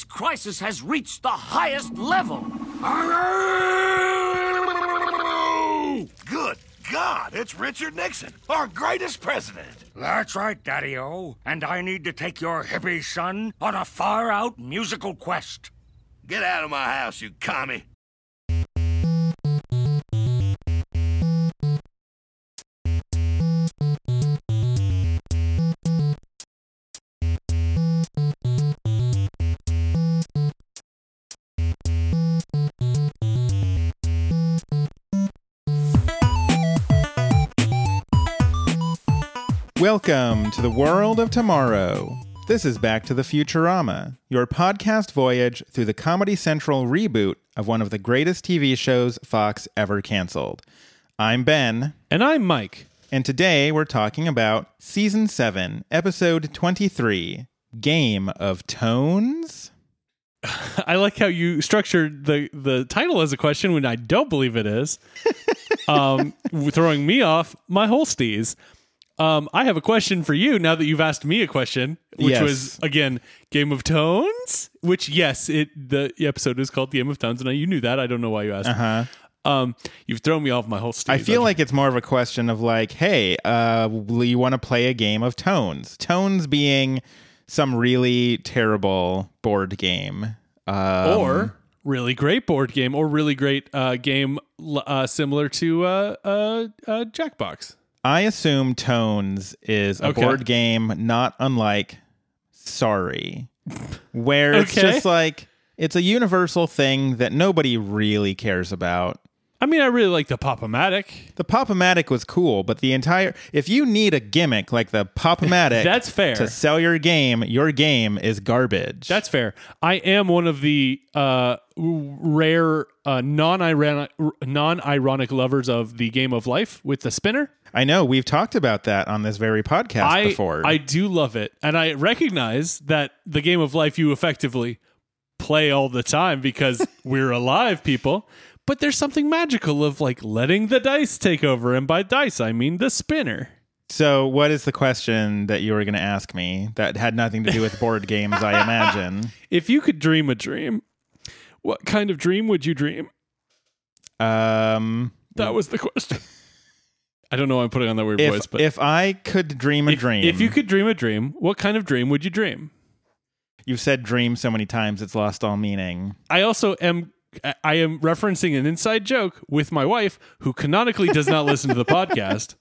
This crisis has reached the highest level. Good God, it's Richard Nixon, our greatest president. That's right, Daddy O. And I need to take your hippie son on a far out musical quest. Get out of my house, you commie. Welcome to the world of tomorrow. This is Back to the Futurama, your podcast voyage through the Comedy Central reboot of one of the greatest TV shows Fox ever canceled. I'm Ben, And I'm Mike. and today we're talking about Season 7, Episode 23 Game of Tones? I like how you structured the, the title as a question when I don't believe it is, um, throwing me off my holsties. Um, I have a question for you now that you've asked me a question, which Yes. was again Game of Tones. Which yes, it the episode is called Game of Tones, and I, you knew that. I don't know why you asked. Uh-huh. Um, you've thrown me off my holsties. I feel like it's more of a question of like, hey, uh, will you want to play a game of tones? Tones being some really terrible board game. Um, or really great board game, or really great uh, game uh, similar to uh, uh, uh, Jackbox. I assume Tones is a Okay. board game not unlike Sorry, where it's Okay. just like it's a universal thing that nobody really cares about. I mean, I really like the Pop-O-Matic. The Pop-O-Matic was cool, but the entire if you need a gimmick like the Pop-O-Matic That's fair. to sell your game, your game is garbage. That's fair. I am one of the uh, rare uh, non-ironic non-ironic lovers of the game of life with the spinner. I know we've talked about that on this very podcast I before. I do love it, and I recognize that the game of life you effectively play all the time because we're alive people. But there's something magical of like letting the dice take over, and by dice I mean the spinner. so, what is the question that you were going to ask me that had nothing to do with board games? I imagine. If you could dream a dream, what kind of dream would you dream? Um, That was the question. I don't know why I'm putting on that weird if voice, but if I could dream a if, dream, if you could dream a dream, what kind of dream would you dream? you've said dream so many times it's lost all meaning. I also am I am referencing an inside joke with my wife who canonically does not listen to the podcast.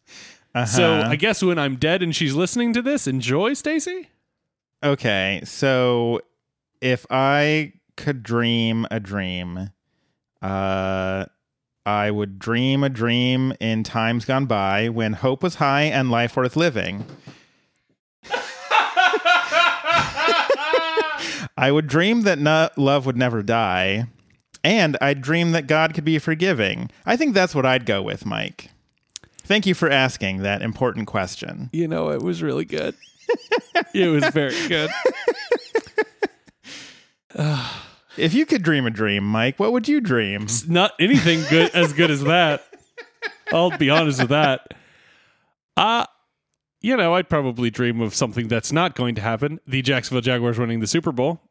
So Uh-huh. I guess when I'm dead and she's listening to this, enjoy Stacy. Okay, so if I could dream a dream, uh, I would dream a dream in times gone by when hope was high and life worth living. I would dream that no- love would never die, and I'd dream that God could be forgiving. I think that's what I'd go with, Mike. Thank you for asking that important question. You know, it was really good. it was very good. If you could dream a dream, Mike, what would you dream? Not anything good as good as that. I'll be honest with that. Uh you know, I'd probably dream of something that's not going to happen. The Jacksonville Jaguars winning the Super Bowl.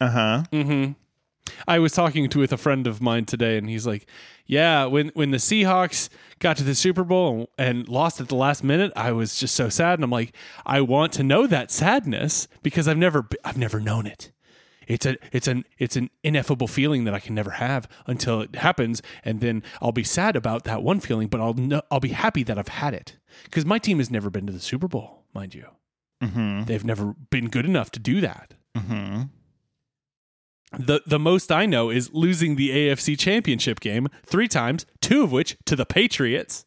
Uh huh. Mm-hmm. I was talking to with a friend of mine today, and he's like, "Yeah, when when the Seahawks got to the Super Bowl and lost at the last minute, I was just so sad." And I'm like, "I want to know that sadness because I've never I've never known it. It's a it's an it's an ineffable feeling that I can never have until it happens, and then I'll be sad about that one feeling, but I'll know, I'll be happy that I've had it because my team has never been to the Super Bowl, mind you. Mm-hmm. They've never been good enough to do that." Mm-hmm. The the most I know is losing the AFC Championship game three times, two of which to the Patriots.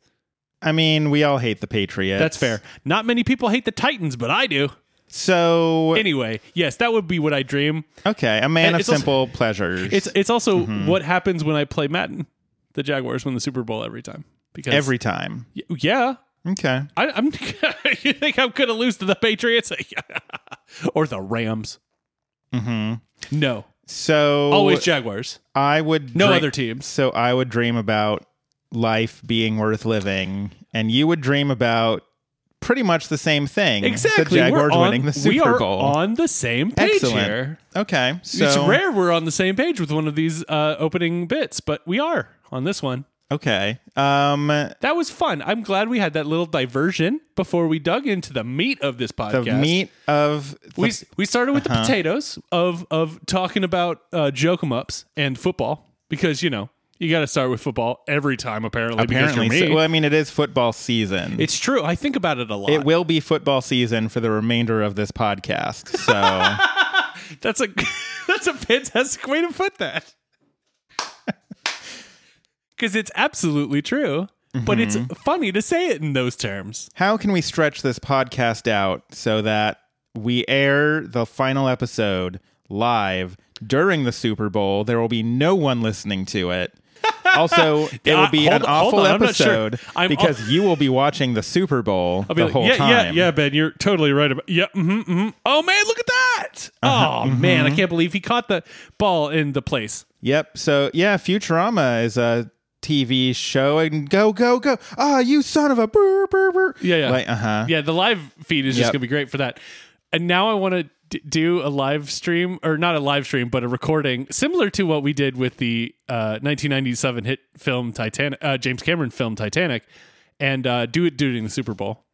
I mean, we all hate the Patriots. That's fair. Not many people hate the Titans, but I do. So, Anyway, yes, that would be what I dream. okay, a man And of it's also- simple pleasures. It's it's also what happens when I play Madden. The Jaguars win the Super Bowl every time because every time. Y- yeah. Okay. I, I'm. you think I'm gonna lose to the Patriots or the Rams? Mm-hmm. No, So always Jaguars. I would No dream- other teams. So I would dream about life being worth living, and you would dream about pretty much the same thing. Exactly. The Jaguars on- winning the Super we are Bowl. on the same page Excellent. here. okay. So it's rare we're on the same page with one of these uh, opening bits, but we are on this one. Okay. Um That was fun. I'm glad we had that little diversion before we dug into the meat of this the podcast. meat of the, we we started with Uh-huh. the potatoes of of talking about uh, joke 'em ups and football because you know you got to start with football every time apparently. apparently because you're me. well I mean it is football season. it's true. I think about it a lot. it will be football season for the remainder of this podcast. So That's a that's a fantastic way to put that. Because it's absolutely true, but it's Mm-hmm. funny to say it in those terms. how can we stretch this podcast out so that we air the final episode live during the Super Bowl? There will be no one listening to it. Also, it will be an hold- hold awful on, I'm sure. episode I'm- because you will be watching the Super Bowl the like, whole yeah, time. yeah, yeah, Ben, you're totally right about. Yeah, mm-hmm, mm-hmm. Oh man, look at that! Uh-huh, oh man, mm-hmm. I can't believe he caught the ball in the place. Yep. So yeah, Futurama is a TV show, and go go go! Ah, you son of a brr, brr, brr. Yeah, yeah. Like, uh huh. Yeah, the live feed is just gonna be great for that. And now I want to d- do a live stream, or not a live stream, but a recording similar to what we did with the uh, 1997 hit film Titanic, uh, James Cameron film Titanic, and uh, do it during the Super Bowl.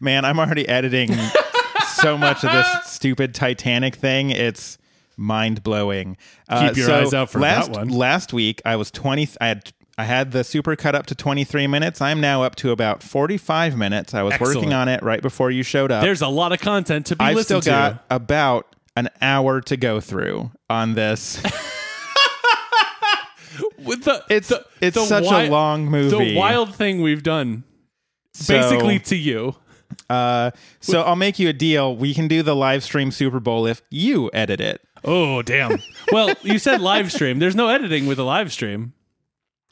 Man, I'm already editing so much of this stupid Titanic thing. It's mind blowing. Keep your eyes out for that last, one. Last week, I was 20. I had. I had the super cut up to 23 minutes. I'm now up to about 45 minutes. I was working on it right before you showed up. There's a lot of content to be I've still listened got to. about an hour to go through on this. With the, It's the, it's the such wi- a long movie. The wild thing we've done, So- basically to you. Uh, so I'll make you a deal. We can do the live stream Super Bowl if you edit it. Oh damn! well, you said live stream. There's no editing with a live stream.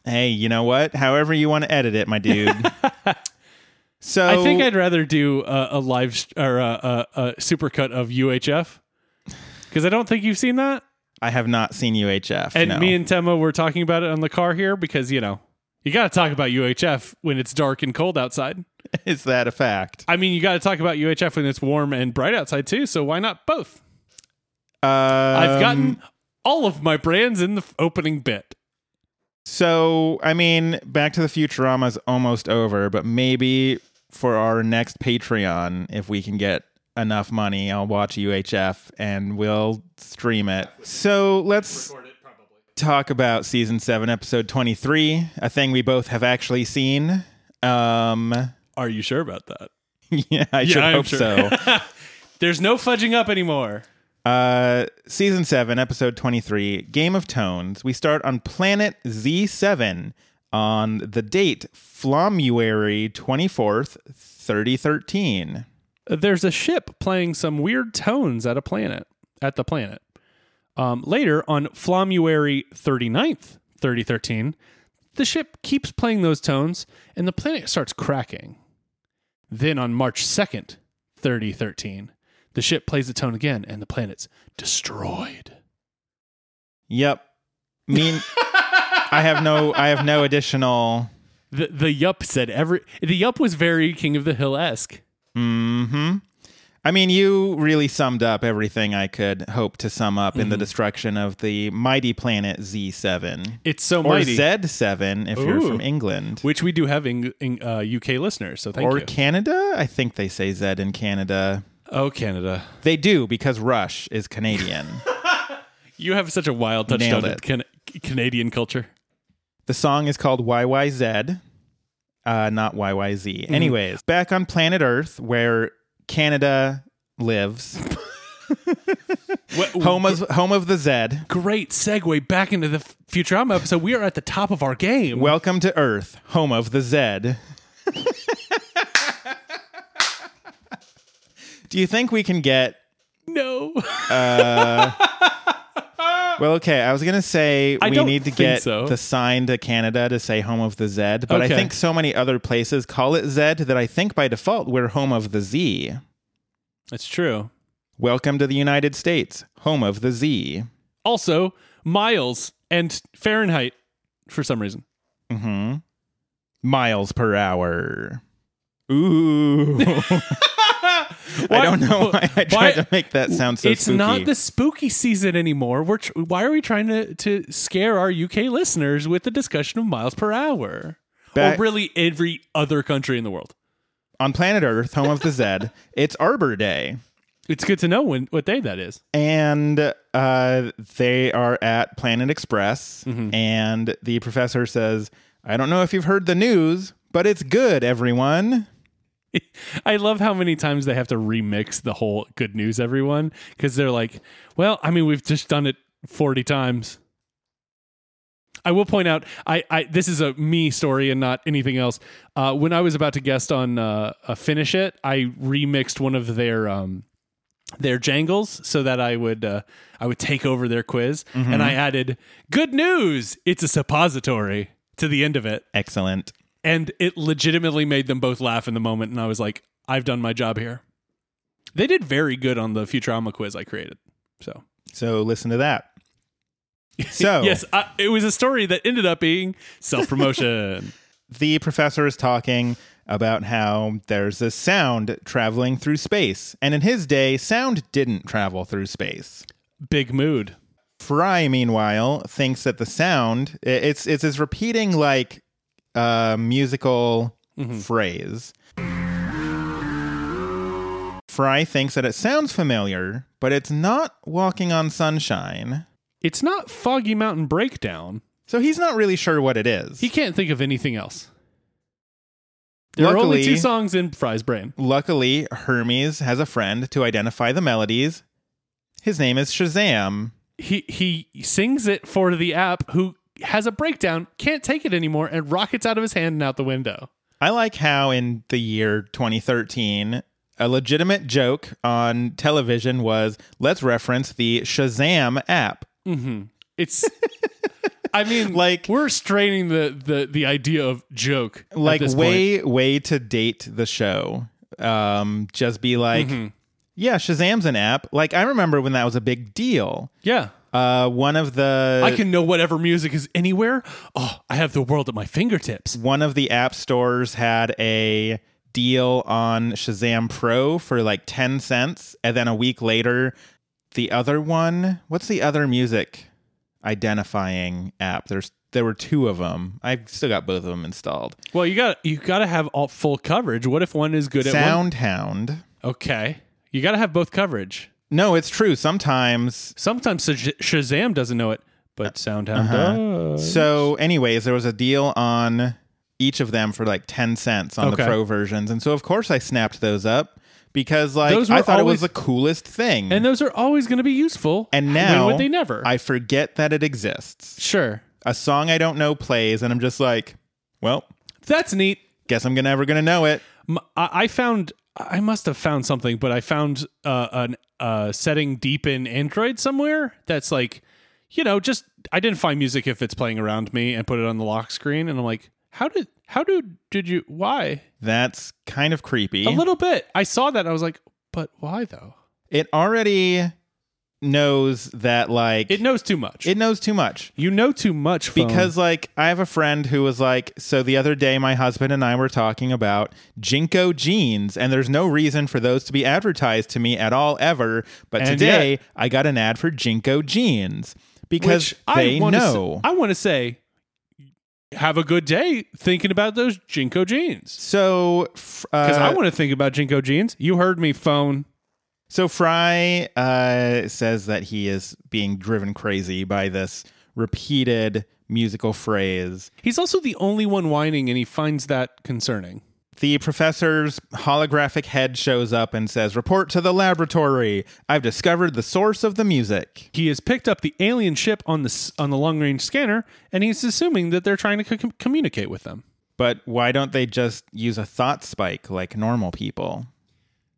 Hey, you know what? However you want to edit it, my dude. so I think I'd rather do a, a live st- or a, a, a supercut of UHF because I don't think you've seen that. I have not seen UHF. And no. me and Temma were talking about it on the car here because you know you got to talk about UHF when it's dark and cold outside. is that a fact? I mean, you got to talk about UHF when it's warm and bright outside too. So why not both? Uh, I've gotten all of my brands in the f- opening bit. So I mean, Back to the Futurama is almost over, but maybe for our next Patreon, if we can get enough money, I'll watch UHF and we'll stream it. So let's talk about season seven, episode twenty-three, a thing we both have actually seen. Um, Are you sure about that? yeah, I should I'm hope sure. so. There's no fudging up anymore. Uh, season 7, episode 23, Game of Tones. We start on planet Z7 on the date Flamuary 24th, 3013. there's a ship playing some weird tones at a planet at the planet. Um, later on Flamuary 39th, 3013, the ship keeps playing those tones and the planet starts cracking. Then on March 2nd, 3013, the ship plays the tone again and the planet's destroyed. Yep. Mean I have no I have no additional The the yup said every the yup was very King of the Hill esque. Mhm. I mean, you really summed up everything I could hope to sum up in the Mm-hmm. destruction of the mighty planet Z7. It's so Or mighty, Z7 if you're from England. which we do have in, in, uh, UK listeners. So thank or you. Or Canada? I think they say Z in Canada. Oh, Canada. They do because Rush is Canadian. You have such a wild Nailed touchdown it. can- Canadian culture. the song is called YYZ, uh, not YYZ. Anyways, back on planet Earth where Canada lives, home of home of the Z. Great segue back into the Futurama episode. We are at the top of our game. Welcome to Earth, home of the Z. Do you think we can get no, Well, okay. I was gonna say I we don't need to think get so. the sign to Canada to say home of the Z, but I Okay. think so many other places call it Z that I think by default we're home of the Z. that's true. Welcome to the United States, home of the Z. Also, miles and Fahrenheit for some reason. hmm Miles per hour. Ooh. I don't know why I tried why- to make that sound so it's spooky. not the spooky season anymore. We're tr- why are we trying to to scare our UK listeners with the discussion of miles per hour? Back- or really every other country in the world. On planet Earth, home of the Zed, it's Arbor Day. It's good to know when what day that is. And uh, they are at Planet Express. Mm-hmm. And the professor says, I don't know if you've heard the news, but it's good, everyone. I love how many times they have to remix the whole good news everyone because they're like, well, I mean, we've just done it 40 times. I will point out, I, I this is a me story and not anything else. Uh, when I was about to guest on uh, Finish It, I remixed one of their um, their jangles so that I would uh, I would take over their quiz, and I added "Good news! It's a suppository" to the end of it Excellent. And it legitimately made them both laugh in the moment and i was like i've done my job here they did very good on the futurama quiz i created so So listen to that. So yes I, it was a story that ended up being self-promotion the professor is talking about how there's a sound traveling through space. And in his day, sound didn't travel through space. big mood Fry, meanwhile, thinks that the sound it's it's this repeating like uh, musical phrase. Fry thinks that it sounds familiar, but it's not walking on sunshine. it's not foggy mountain breakdown So he's not really sure what it is. he can't think of anything else there are only two songs in fry's brain Luckily, Hermes has a friend to identify the melodies. His name is Shazam. he he sings it for the app who has a breakdown can't take it anymore and rockets out of his hand and out the window I like how in the year 2013, a legitimate joke on television was let's reference the Shazam app. It's I mean Like- we're straining the the the idea of joke Like way way to date the show. Um just be like Mm-hmm. yeah, Shazam's an app. Like I remember when that was a big deal. Yeah. Uh one of the I can know whatever music is anywhere. Oh, I have the world at my fingertips. one of the app stores had a deal on Shazam Pro for like 10 cents and then a week later the other one what's the other music identifying app there's there were two of them I've still got both of them installed Well, you got you got to have all full coverage. What if one is good at Soundhound? Okay. You got to have both coverage. No it's true sometimes Sometimes Shaz- Shazam doesn't know it, but Soundhound Uh-huh. does. so anyways there was a deal on each of them for like 10 cents on Okay. the pro versions and so of course I snapped those up because like Those I thought it was the coolest thing And those are always going to be useful. And when now would they never? I forget that it exists. sure. A song I don't know plays, and I'm just like, well, That's neat. guess I'm gonna never gonna know it. M- I I found I must have found something, but I found uh, an uh, setting deep in Android somewhere that's like, you know, just I didn't find music if it's playing around me and put it on the lock screen, and I'm like, how did how did did you why That's kind of creepy. a little bit? I saw that and I was like, but why though? it already knows that like It knows too much. it knows too much. you know too much phone. Because like I have a friend who was like, so the other day my husband and I were talking about JNCO jeans, and there's no reason for those to be advertised to me at all ever. But And today yet- I got an ad for JNCO jeans because which they I wanna know. s- I want to say, have a good day thinking about those JNCO jeans. so f- uh, Because I want to think about JNCO jeans. You heard me, phone. So Fry uh, says that he is being driven crazy by this repeated musical phrase. He's also the only one whining, and he finds that concerning. The professor's holographic head shows up and says, Report to the laboratory. I've discovered the source of the music. He has picked up the alien ship on the on the long range scanner, and he's assuming that they're trying to co- communicate with them. But why don't they just use a thought spike like normal people?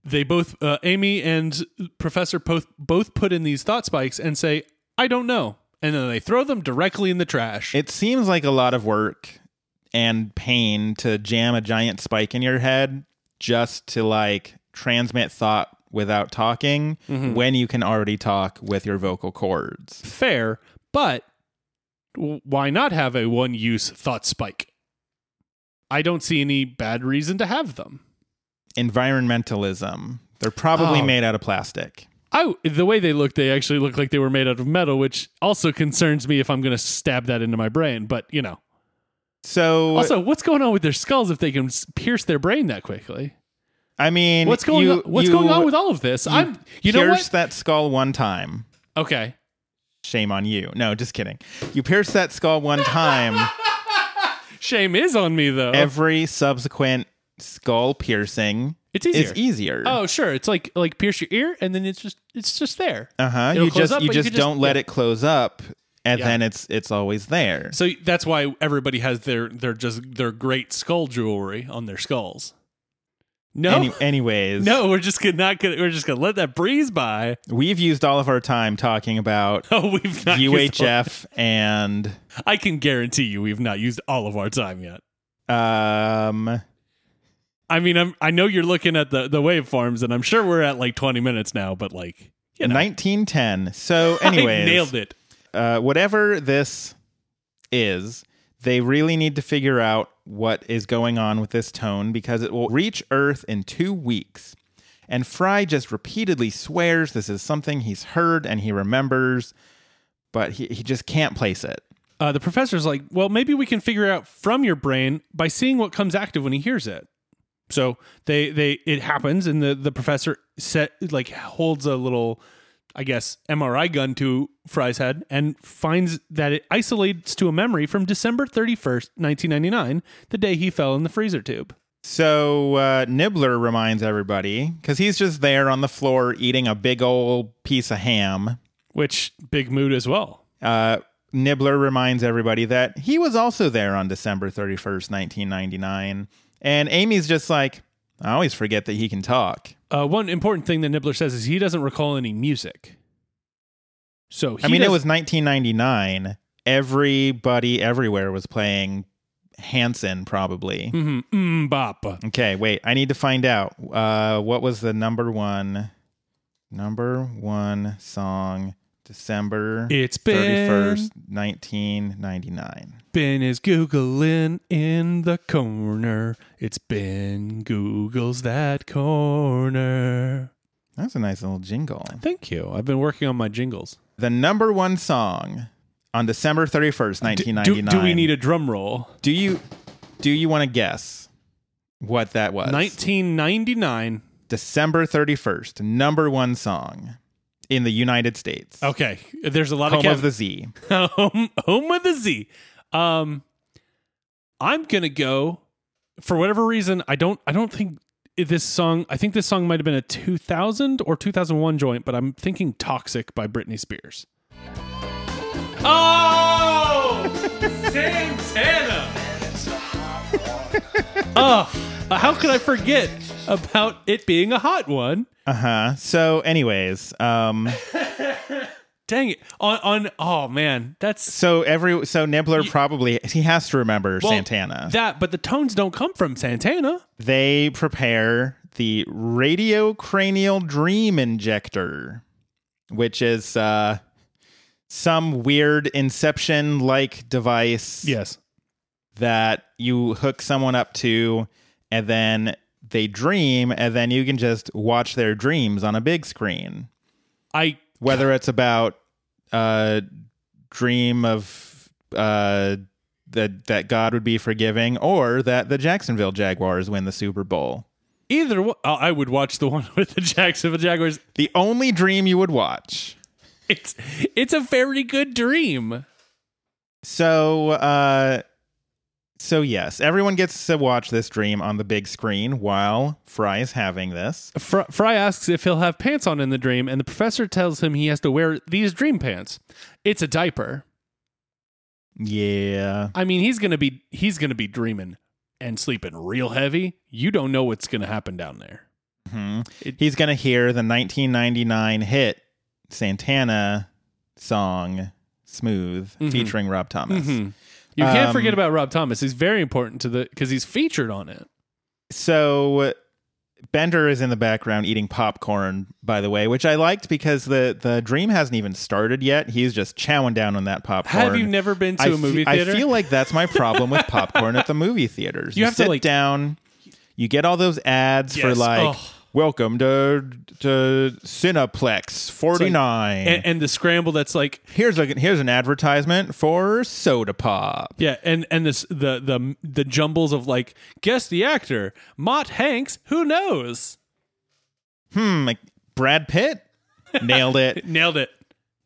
They both, uh, Amy and Professor, both both put in these thought spikes and say, "I don't know," and then they throw them directly in the trash. It seems like a lot of work and pain to jam a giant spike in your head just to like transmit thought without talking when you can already talk with your vocal cords. Fair, but why not have a one use thought spike? I don't see any bad reason to have them. Environmentalism. They're probably Oh. made out of plastic. I the way they look, they actually look like they were made out of metal, which also concerns me if I'm going to stab that into my brain. But you know, So also, what's going on with their skulls if they can pierce their brain that quickly? I mean, What's going you- on? What's you going on with all of this? I'm. You know pierce what? that skull one time. Okay. Shame on you. No, just kidding. You pierce that skull one time. Shame is on me though. Every subsequent skull piercing it's easier. is easier. Oh, sure. It's like like pierce your ear, and then it's just it's just there. uh huh. You just up, you just could just- don't let yeah. it close up, and Yeah. then it's it's always there. So that's why everybody has their their just their great skull jewelry on their skulls. No, Any, anyways, no, we're just gonna not gonna we're just gonna let that breeze by. we've used all of our time talking about Oh, we've not UHF and I can guarantee you we've not used all of our time yet. um I mean, I'm I know you're looking at the the waveforms, and I'm sure we're at like 20 minutes now, but like you know, 1910. So, anyways, nailed it. uh, whatever this is, they really need to figure out what is going on with this tone because it will reach Earth in two weeks. And Fry just repeatedly swears this is something he's heard and he remembers, but he, he just can't place it. Uh, the professor's like, well, maybe we can figure out from your brain by seeing what comes active when he hears it. So they they it happens, and the the professor set like holds a little, I guess, MRI gun to Fry's head and finds that it isolates to a memory from December thirty first, nineteen ninety nine, the day he fell in the freezer tube. So uh, Nibbler reminds everybody because he's just there on the floor eating a big old piece of ham. Which big mood as well. Uh, Nibbler reminds everybody that he was also there on December 31st, 1999. And Amy's just like, I always forget that he can talk. Uh, one important thing that Nibbler says is he doesn't recall any music. So he I mean, it was 1999. Everybody everywhere was playing Hanson, probably. Mhm, mm, bop. Okay, wait. I need to find out. Uh, what was the number one, number one song, December It's been 31st, 1999? Ben is Googling in the corner. It's Ben Googles that corner. That's a nice little jingle. Thank you. I've been working on my jingles. The number one song on December 31st, Do, 1999. do we need a drum roll? Do you do you want to guess what that was? 1999. December 31st, number one song in the United States. Okay. There's a lot of Home of, of the Z. home, home of the Z. Um, I'm gonna go for whatever reason. I don't. I don't think this song. I think this song might have been a 2000 or 2001 joint, but I'm thinking "Toxic" by Britney Spears. Oh, Santana! oh, how could I forget about it being a hot one? Uh-huh. So anyways, um Dang it! On on. Oh man, that's so every so Nibbler probably he has to remember Well, Santana. That, but the tones don't come from Santana. they prepare the radiocranial dream injector, which is uh some weird inception like device Yes. that you hook someone up to and then they dream and then you can just watch their dreams on a big screen I whether it's about uh dream of uh that that God would be forgiving or that the Jacksonville Jaguars win the Super Bowl. either one, uh, I would watch the one with the Jacksonville Jaguars. The only dream you would watch. It's it's a very good dream. So uh so yes, everyone gets to watch this dream on the big screen while Fry is having this. Fr- Fry asks if he'll have pants on in the dream, and the professor tells him he has to wear these dream pants. It's a diaper. Yeah. I mean, he's gonna be he's gonna be dreaming and sleeping real heavy. You don't know what's gonna happen down there. Mhm. It- He's going to hear the 1999 hit Santana song Smooth featuring Rob Thomas. Mhm. You can't Um, forget about Rob Thomas. He's very important to the because he's featured on it. So Bender is in the background eating popcorn, by the way, which I liked because the the dream hasn't even started yet. He's just chowing down on that popcorn. Have you never been to I a movie fe- theater? I feel like that's my problem with popcorn at the movie theaters. You You, have to, sit like- down, you get all those ads for like Oh. Welcome to to Cineplex 49. and, and the scramble that's like here's a here's an advertisement for soda pop. yeah and and this the the the jumbles of like guess the actor mott hanks who knows Hmm, like Brad Pitt nailed it. nailed it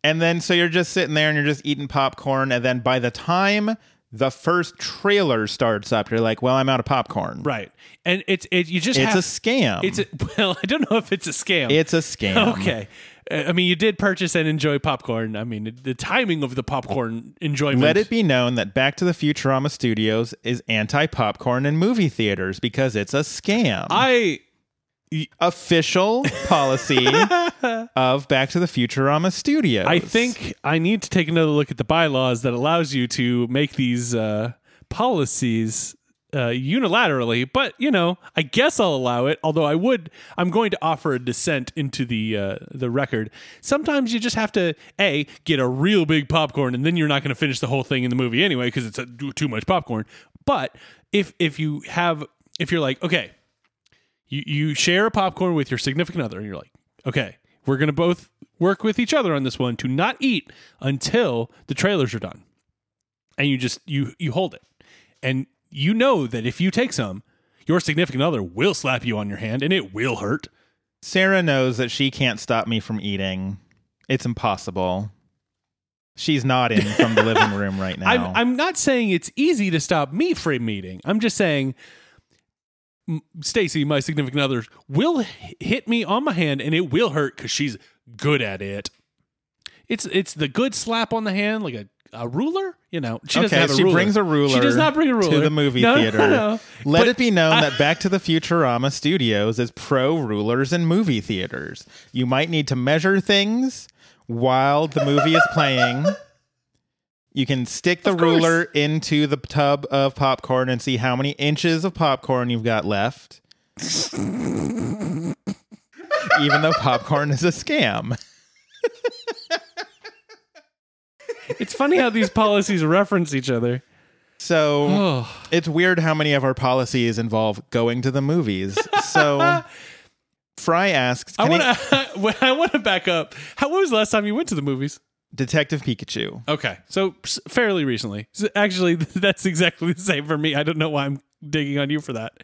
And then so you're just sitting there and you're just eating popcorn and then by the time the first trailer starts up you're like, "Well, I'm out of popcorn." right and it's it you just It's have, a scam. it's a, well i don't know if it's a scam it's a scam. okay Uh, i mean you did purchase and enjoy popcorn i mean the timing of the popcorn enjoyment Let it be known that Back to the Futurama Studios is anti-popcorn in movie theaters because it's a scam. i Official policy of Back to the Futurama Studios. I think I need to take another look at the bylaws that allows you to make these uh, policies uh, unilaterally. But you know, I guess I'll allow it. Although I would, I'm going to offer a dissent into the uh, the record. Sometimes you just have to a get a real big popcorn, and then you're not going to finish the whole thing in the movie anyway because it's a, too much popcorn. But if if you have if you're like okay you, you share a popcorn with your significant other and you're like okay we're going to both work with each other on this one to not eat until the trailers are done and you just you you hold it and you know that if you take some your significant other will slap you on your hand and it will hurt Sarah knows that she can't stop me from eating. It's impossible. She's nodding from the living room right now. I'm, I'm not saying it's easy to stop me from eating i'm just saying Stacy, my significant other, will hit me on my hand and it will hurt because she's good at it. It's it's the good slap on the hand, like a, a ruler. You know, she doesn't have a she ruler. brings a ruler. She does not bring a ruler to the movie No, no, theater. no. Let But it be known that Back to the Futurama Studios is pro rulers in movie theaters. You might need to measure things while the movie is playing. You can stick the ruler into the tub of popcorn and see how many inches of popcorn you've got left. Even though popcorn is a scam. It's funny how these policies reference each other. So it's weird how many of our policies involve going to the movies. So Fry asks, I can want to. I want to back up. How when was the last time you went to the movies? Detective Pikachu. Okay, so fairly recently. So actually, that's exactly the same for me. I don't know why I'm digging on you for that.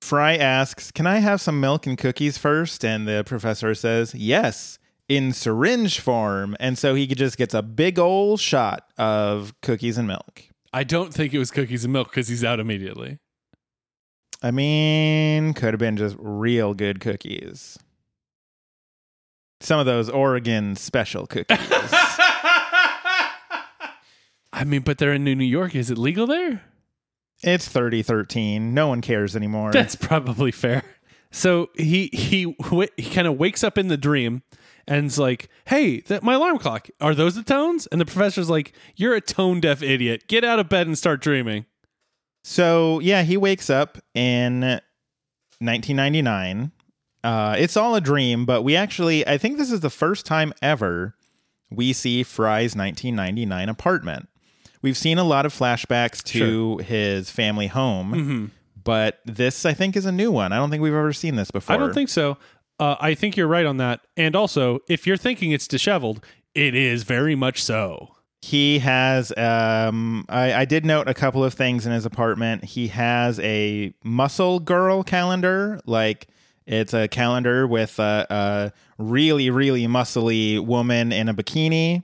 Fry asks, Can I have some milk and cookies first? And the professor says, Yes, in syringe form. And so he just gets a big old shot of cookies and milk. I don't think it was cookies and milk because he's out immediately. I mean, could have been just real good cookies. Some of those Oregon special cookies. I mean, but they're in New York. Is it legal there? it's 3013. No one cares anymore. That's probably fair. So he he he kind of wakes up in the dream and's like, "Hey, that my alarm clock. Are those the tones?" And the professor's like, "You're a tone deaf idiot. Get out of bed and start dreaming." So yeah, he wakes up in 1999. Uh, it's all a dream, but we actually, I think this is the first time ever we see Fry's 1999 apartment. We've seen a lot of flashbacks to his family home, Mm-hmm. but this I think is a new one. I don't think we've ever seen this before. I don't think so. Uh, I think you're right on that. And also, if you're thinking it's disheveled, it is very much so. he has um I, I did note a couple of things in his apartment he has a muscle girl calendar like it's a calendar with a, a really really muscly woman in a bikini.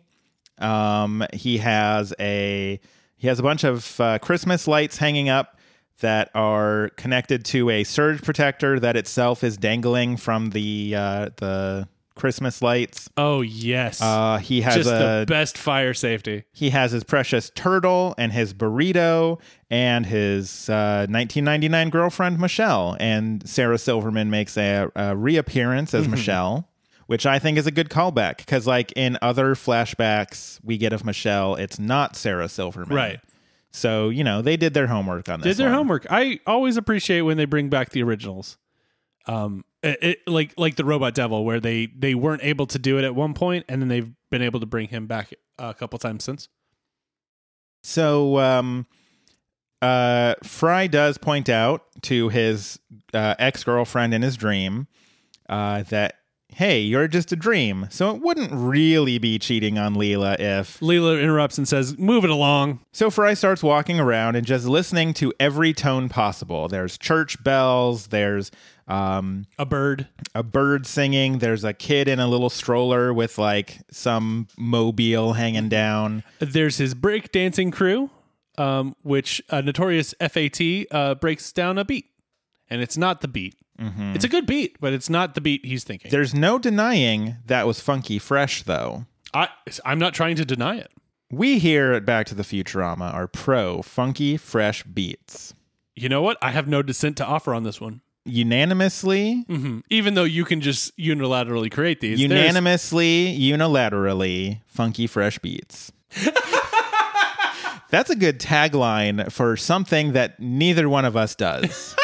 Um he has a he has a bunch of uh, christmas lights hanging up that are connected to a surge protector that itself is dangling from the uh the christmas lights Oh yes, uh he has just a the best fire safety. he has his precious turtle and his burrito and his uh, 1999 girlfriend Michelle. And Sarah Silverman makes a, a reappearance as Michelle, which I think is a good callback because, like in other flashbacks we get of Michelle, it's not Sarah Silverman, Right. So you know they did their homework on this. Did their one. homework. I always appreciate when they bring back the originals. Um, it, it- like like the Robot Devil, where they they weren't able to do it at one point, and then they've been able to bring him back a couple times since. So um, uh, Fry does point out to his uh, ex girlfriend in his dream uh, that, hey, you're just a dream. So it wouldn't really be cheating on Leela if. Leela interrupts and says, "Move it along." So Fry starts walking around and just listening to every tone possible. There's church bells, there's um, A bird. a bird singing, there's a kid in a little stroller with like some mobile hanging down. There's his break dancing crew, um, which a notorious FAT uh, breaks down a beat, and it's not the beat. It's a good beat, but it's not the beat he's thinking. There's no denying that was funky fresh, though. I, I'm not trying to deny it. We here at Back to the Futurama are pro funky fresh beats. You know what? I have no dissent to offer on this one. Unanimously, hmm Even though you can just unilaterally create these, there's- unanimously, unilaterally, funky fresh beats. That's a good tagline for something that neither one of us does.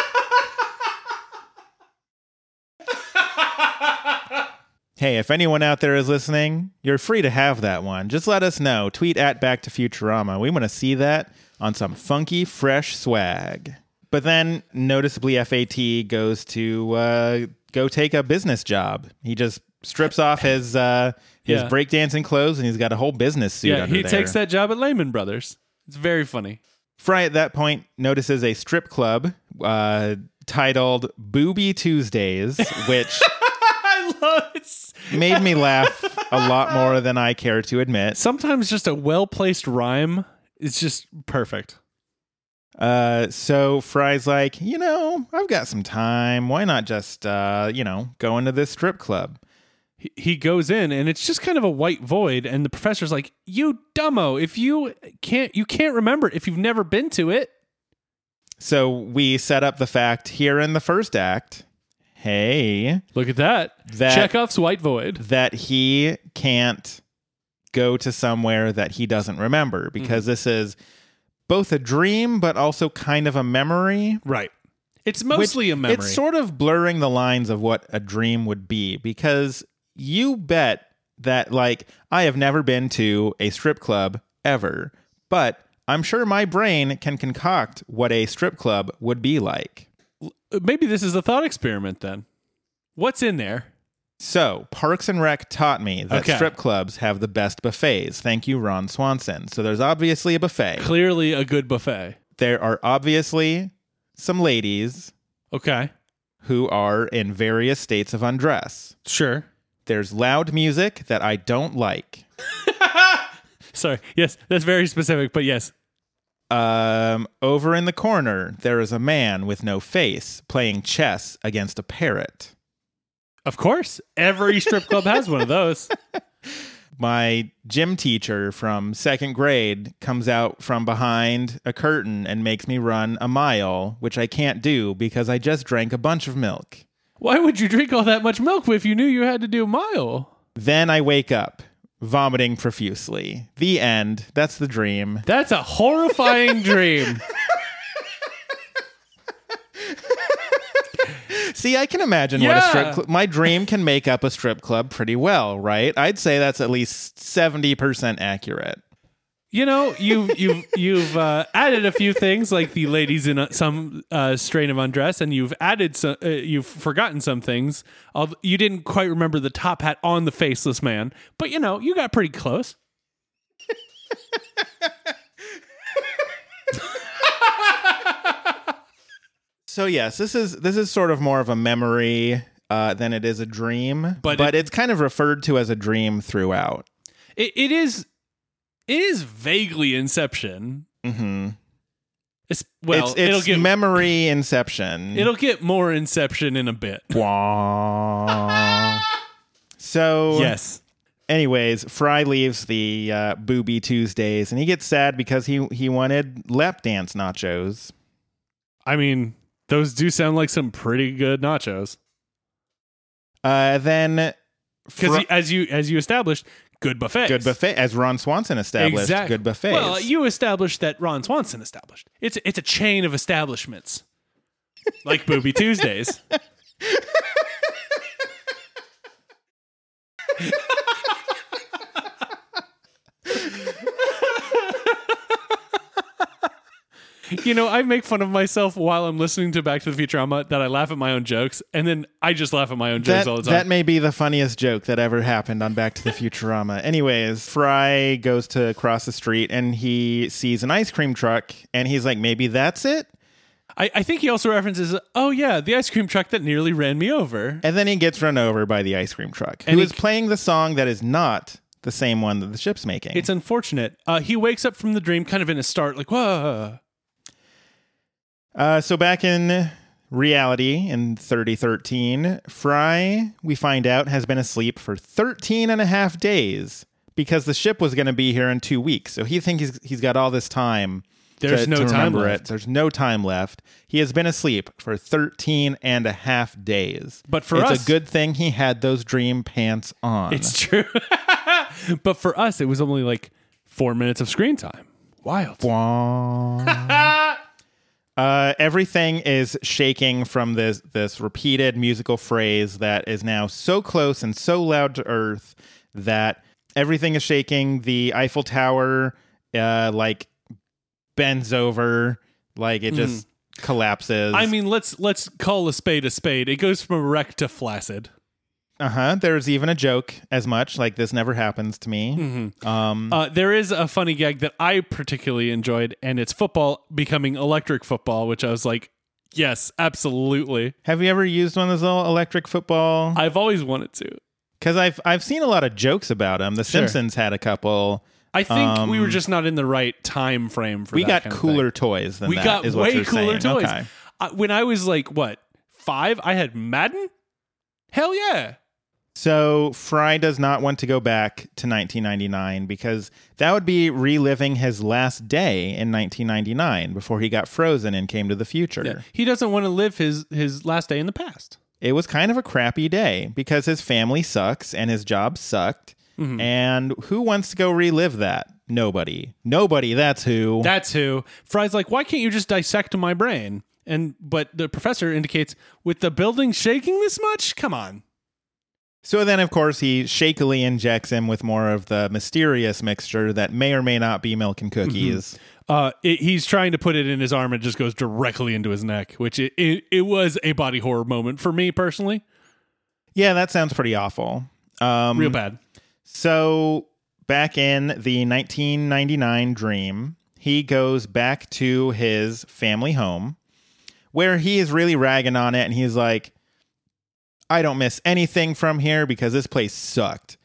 hey, if anyone out there is listening, you're free to have that one. Just let us know. Tweet at Back to Futurama. We want to see that on some funky, fresh swag. But then, noticeably, FAT goes to uh, go take a business job. He just strips off his uh, his Yeah. breakdancing clothes, and he's got a whole business suit. yeah, he there. takes that job at Lehman Brothers. It's very funny. Fry at that point notices a strip club uh, titled Booby Tuesdays, which I love it. made me laugh a lot more than I care to admit. Sometimes just a well placed rhyme is just perfect. Uh, so Fry's like, you know, I've got some time. Why not just, uh, you know, go into this strip club? He- He goes in and it's just kind of a white void, and the professor's like, "You dumbo! If you can't, you can't remember it if you've never been to it." So we set up the fact here in the first act. Hey, Look at that. That- Chekhov's white void. that he can't go to somewhere that he doesn't remember mm-hmm. because this is both a dream but also kind of a memory. Right. It's which- mostly a memory. It's sort of blurring the lines of what a dream would be because you bet that like I have never been to a strip club ever, but I'm sure my brain can concoct what a strip club would be like. Maybe this is a thought experiment then. What's in there? So, Parks and Rec taught me that Okay. strip clubs have the best buffets. Thank you, Ron Swanson. So, there's obviously a buffet. Clearly a good buffet. There are obviously some ladies Okay. who are in various states of undress. Sure. There's loud music that I don't like. Sorry. Yes, that's very specific, but yes. Um, over in the corner, there is a man with no face playing chess against a parrot. Of course. Every strip club has one of those. My gym teacher from second grade comes out from behind a curtain and makes me run a mile, which I can't do because I just drank a bunch of milk. Why would you drink all that much milk if you knew you had to do a mile? Then I wake up, vomiting profusely. The end. That's the dream. That's a horrifying dream. See, I can imagine what a strip Yeah. club. My dream can make up a strip club pretty well, right? I'd say that's at least 70% accurate. You know, you've you've you've uh, added a few things like the ladies in a, some uh, strain of undress, and you've added some. Uh, you've forgotten some things. Although you didn't quite remember the top hat on the faceless man, but you know you got pretty close. So yes, this is this is sort of more of a memory uh, than it is a dream, But but, it- it's kind of referred to as a dream throughout. It, it is it is vaguely Inception. hmm It's, well, it's it'll get memory inception. it'll get more Inception in a bit. Wah. so Yes. Anyways, Fry leaves the uh, Booby Tuesdays, and he gets sad because he he wanted lap dance nachos. I mean, those do sound like some pretty good nachos. Uh, then Because Fry- as you as you established, good buffet. good buffet, as Ron Swanson established, Exactly. good buffet. Well, you established that Ron Swanson established. It's it's a chain of establishments, like Booby Tuesdays. You know, I make fun of myself while I'm listening to Back to the Futurama that I laugh at my own jokes, and then I just laugh at my own jokes That, all the time. that may be the funniest joke that ever happened on Back to the Futurama. Anyways, Fry goes to cross the street and he sees an ice cream truck and he's like, maybe that's it? I, I think he also references, oh yeah, the ice cream truck that nearly ran me over. And then he gets run over by the ice cream truck, And who he- is playing the song that is not the same one that the ship's making. It's unfortunate. Uh, he wakes up from the dream kind of in a start, like, whoa. Uh, so back in reality in 3013, Fry, we find out, has been asleep for 13 and a half days because the ship was going to be here in two weeks. So he thinks he's, he's got all this time. There's to, no to time left. It. There's no time left. He has been asleep for 13 and a half days. But for it's us- a good thing he had those dream pants on. It's true. but for us, it was only like four minutes of screen time. Wild. Uh, everything is shaking from this this repeated musical phrase that is now so close and so loud to Earth that everything is shaking. The Eiffel Tower, uh, like bends over, like it just collapses. I mean, let's let's call a spade a spade. It goes from wreck to flaccid. Uh huh. There's even a joke as much like this never happens to me. Um, Uh, there is a funny gag that I particularly enjoyed, and it's football becoming electric football, which I was like, yes, absolutely. have you ever used one of those little electric football? I've always wanted to. Because I've I've seen a lot of jokes about them. The Sure. Simpsons had a couple. I think we were just not in the right time frame for Um, We that got kind of cooler toys than We that. got is what way you're cooler saying. toys. Okay. Uh, when I was like, what, five, I had Madden? Hell yeah. So Fry does not want to go back to 1999 because that would be reliving his last day in 1999 before he got frozen and came to the future. He doesn't want to live his, his last day in the past. It was kind of a crappy day because his family sucks and his job sucked. Mm-hmm. And who wants to go relive that? Nobody. Nobody. That's who. That's who. Fry's like, why can't you just dissect my brain? And but the professor indicates, with the building shaking this much, come on. So then, of course, he shakily injects him with more of the mysterious mixture that may or may not be milk and cookies. Uh, it, he's trying to put it in his arm and it just goes directly into his neck, which it, it, it was a body horror moment for me personally. Yeah, that sounds pretty awful. Um, Real bad. So back in the 1999 dream, he goes back to his family home where he is really ragging on it and he's like, I don't miss anything from here because this place sucked.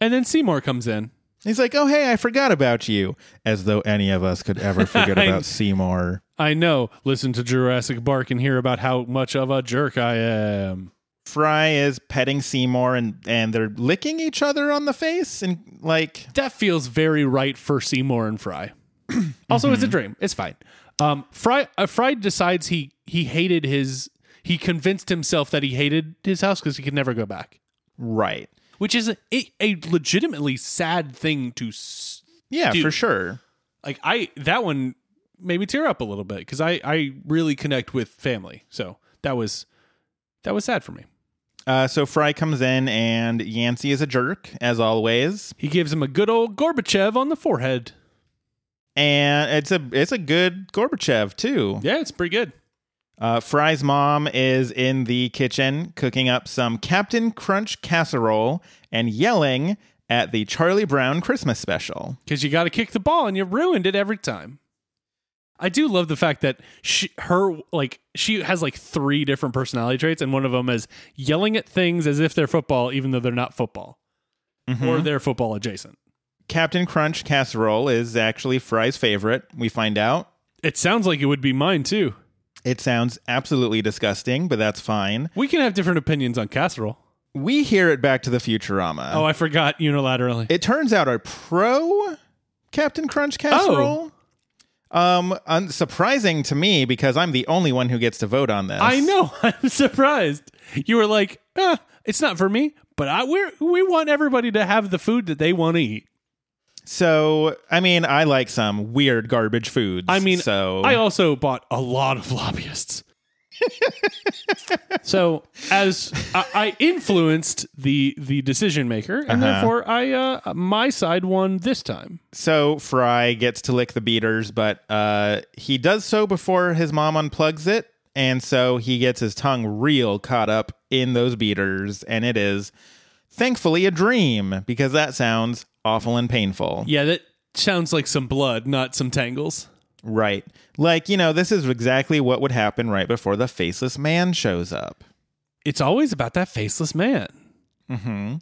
And then Seymour comes in. He's like, oh, hey, I forgot about you. As though any of us could ever forget I- about Seymour. I know. Listen to Jurassic Bark and hear about how much of a jerk I am. Fry is petting Seymour and, and they're licking each other on the face. And like, That feels very right for Seymour and Fry. also, it's a dream. It's fine. Um, Fry uh, Fry decides he he hated his. He convinced himself that he hated his house because he could never go back, right. which is a, a legitimately sad thing to s- Yeah, Dude. for sure. like. I that one made me tear up a little bit because I I really connect with family. So that was that was sad for me. Uh, so Fry comes in and Yancy is a jerk, as always. He gives him a good old Gorbachev on the forehead. and it's a it's a good Gorbachev too. Yeah, it's pretty good. Uh, Fry's mom is in the kitchen cooking up some Captain Crunch casserole and yelling at the Charlie Brown Christmas special. because you got to kick the ball and you ruined it every time. I do love the fact that she, her, like, she has like three different personality traits, and one of them is yelling at things as if they're football, even though they're not football, or they're football adjacent. Captain Crunch casserole is actually Fry's favorite. We find out. It sounds like it would be mine too. It sounds absolutely disgusting, but that's fine. We can have different opinions on casserole. We hear it back to the Futurama. Oh, I forgot unilaterally. It turns out are pro Captain Crunch casserole. Um, unsurprising to me because I'm the only one who gets to vote on this. I know. I'm surprised. You were like, eh, it's not for me, but I we we want everybody to have the food that they want to eat. So, I mean, I like some weird garbage foods. I mean, so I also bought a lot of lobbyists. so as I, I influenced the the decision maker, and Uh-huh. therefore I uh, my side won this time. So Fry gets to lick the beaters, but uh, he does so before his mom unplugs it. And so he gets his tongue real caught up in those beaters. And it is thankfully a dream because that sounds awful and painful. Yeah, that sounds like some blood, not some tangles. Right. Like, you know, this is exactly what would happen right before the faceless man shows up. It's always about that faceless man. Mhm.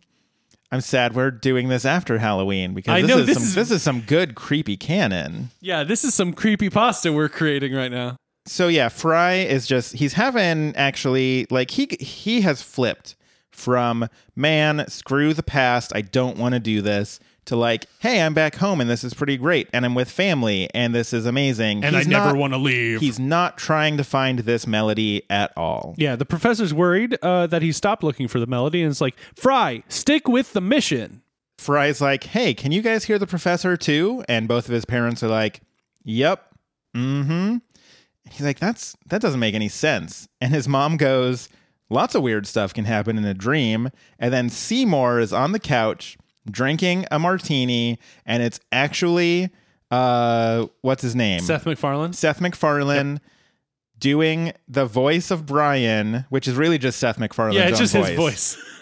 I'm sad we're doing this after Halloween because I this, know, is this some is- this is some good creepy canon. Yeah, this is some creepy pasta we're creating right now. So yeah, Fry is just he's having actually like he he has flipped from man screw the past I don't want to do this to like hey I'm back home and this is pretty great and I'm with family and this is amazing And He's I never want to leave. He's not trying to find this melody at all. Yeah, the professor's worried uh, that he stopped looking for the melody, and it's like, Fry, stick with the mission. Fry's like, "Hey, can you guys hear the professor too?" And both of his parents are like, "Yep." Mm-hmm. He's like, "That's that doesn't make any sense." And his mom goes, "Lots of weird stuff can happen in a dream." And then Seymour is on the couch drinking a martini, and it's actually uh, what's his name? Seth MacFarlane. Seth MacFarlane. Doing the voice of Brian, which is really just Seth MacFarlane's Yeah, it's just his voice.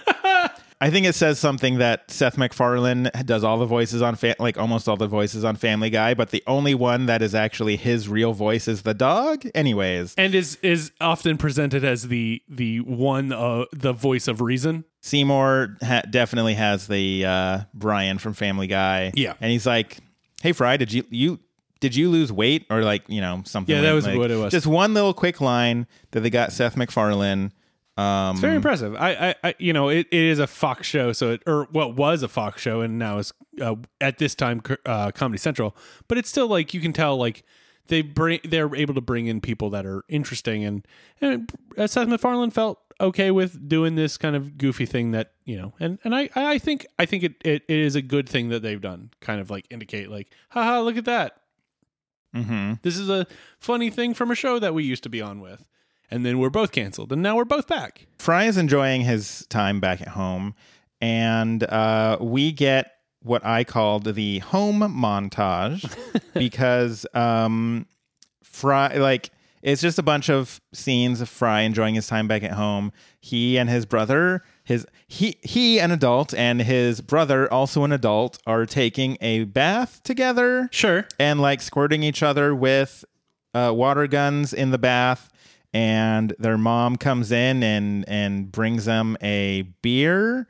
I think it says something that Seth MacFarlane does all the voices on, fa- like almost all the voices on Family Guy, but the only one that is actually his real voice is the dog. Anyways, and is is often presented as the the one uh, the voice of reason. Seymour ha- definitely has the uh, Brian from Family Guy. Yeah. and he's like, "Hey, Fry, did you you did you lose weight or like you know something?" Yeah, that was like- what it was. Just one little quick line that they got Seth MacFarlane. Um, It's very impressive. I, I, I you know, it, it is a Fox show, so it or what was a Fox show, and now is uh, at this time uh, Comedy Central. But it's still like you can tell like they bring they're able to bring in people that are interesting, and and uh, Seth MacFarlane felt okay with doing this kind of goofy thing that you know, and and I I think I think it, it, it is a good thing that they've done, kind of like indicate like, haha, look at that. mm-hmm. This is a funny thing from a show that we used to be on with. And then we're both canceled, and now we're both back. Fry is enjoying his time back at home, and uh, we get what I called the home montage because um, Fry, like, it's just a bunch of scenes of Fry enjoying his time back at home. He and his brother, his he he an adult and his brother, also an adult, are taking a bath together Sure. and like squirting each other with uh, water guns in the bath. And their mom comes in and and brings them a beer,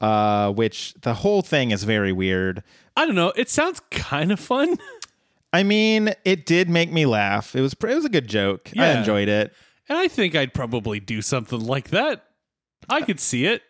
uh, which the whole thing is very weird. I don't know. It sounds kind of fun. I mean, it did make me laugh. It was it was a good joke. I enjoyed it. And I think I'd probably do something like that. I could see it.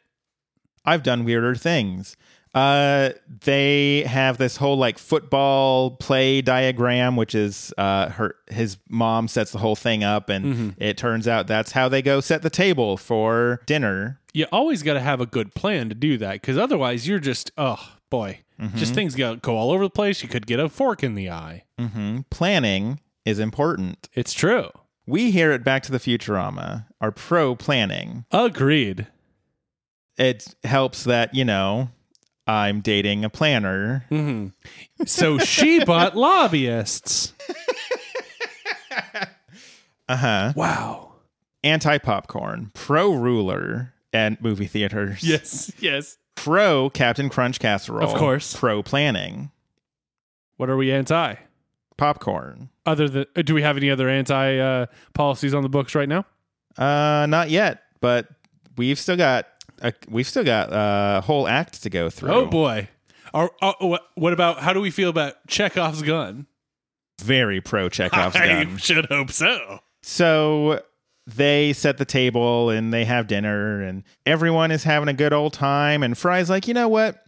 I've done weirder things. Uh, they have this whole like football play diagram, which is uh, her his mom sets the whole thing up, and it turns out that's how they go set the table for dinner. You always got to have a good plan to do that because otherwise you're just, oh boy, just things go, go all over the place. You could get a fork in the eye. hmm Planning is important. It's true. We here at Back to the Futurama are pro planning. Agreed. It helps that you know I'm dating a planner. hmm So she bought lobbyists. Uh huh. Wow. Anti popcorn, pro ruler at movie theaters. Yes. Yes. pro Captain Crunch casserole. Of course. Pro planning. What are we anti? Popcorn. Other than, uh, do we have any other anti uh, policies on the books right now? Uh not yet, but we've still got a, we've still got a whole act to go through. Oh boy. Are, what, what about how do we feel about Chekhov's gun? Very pro Chekhov's I gun. should hope so. So they set the table and they have dinner and everyone is having a good old time and Fry's like, "You know what?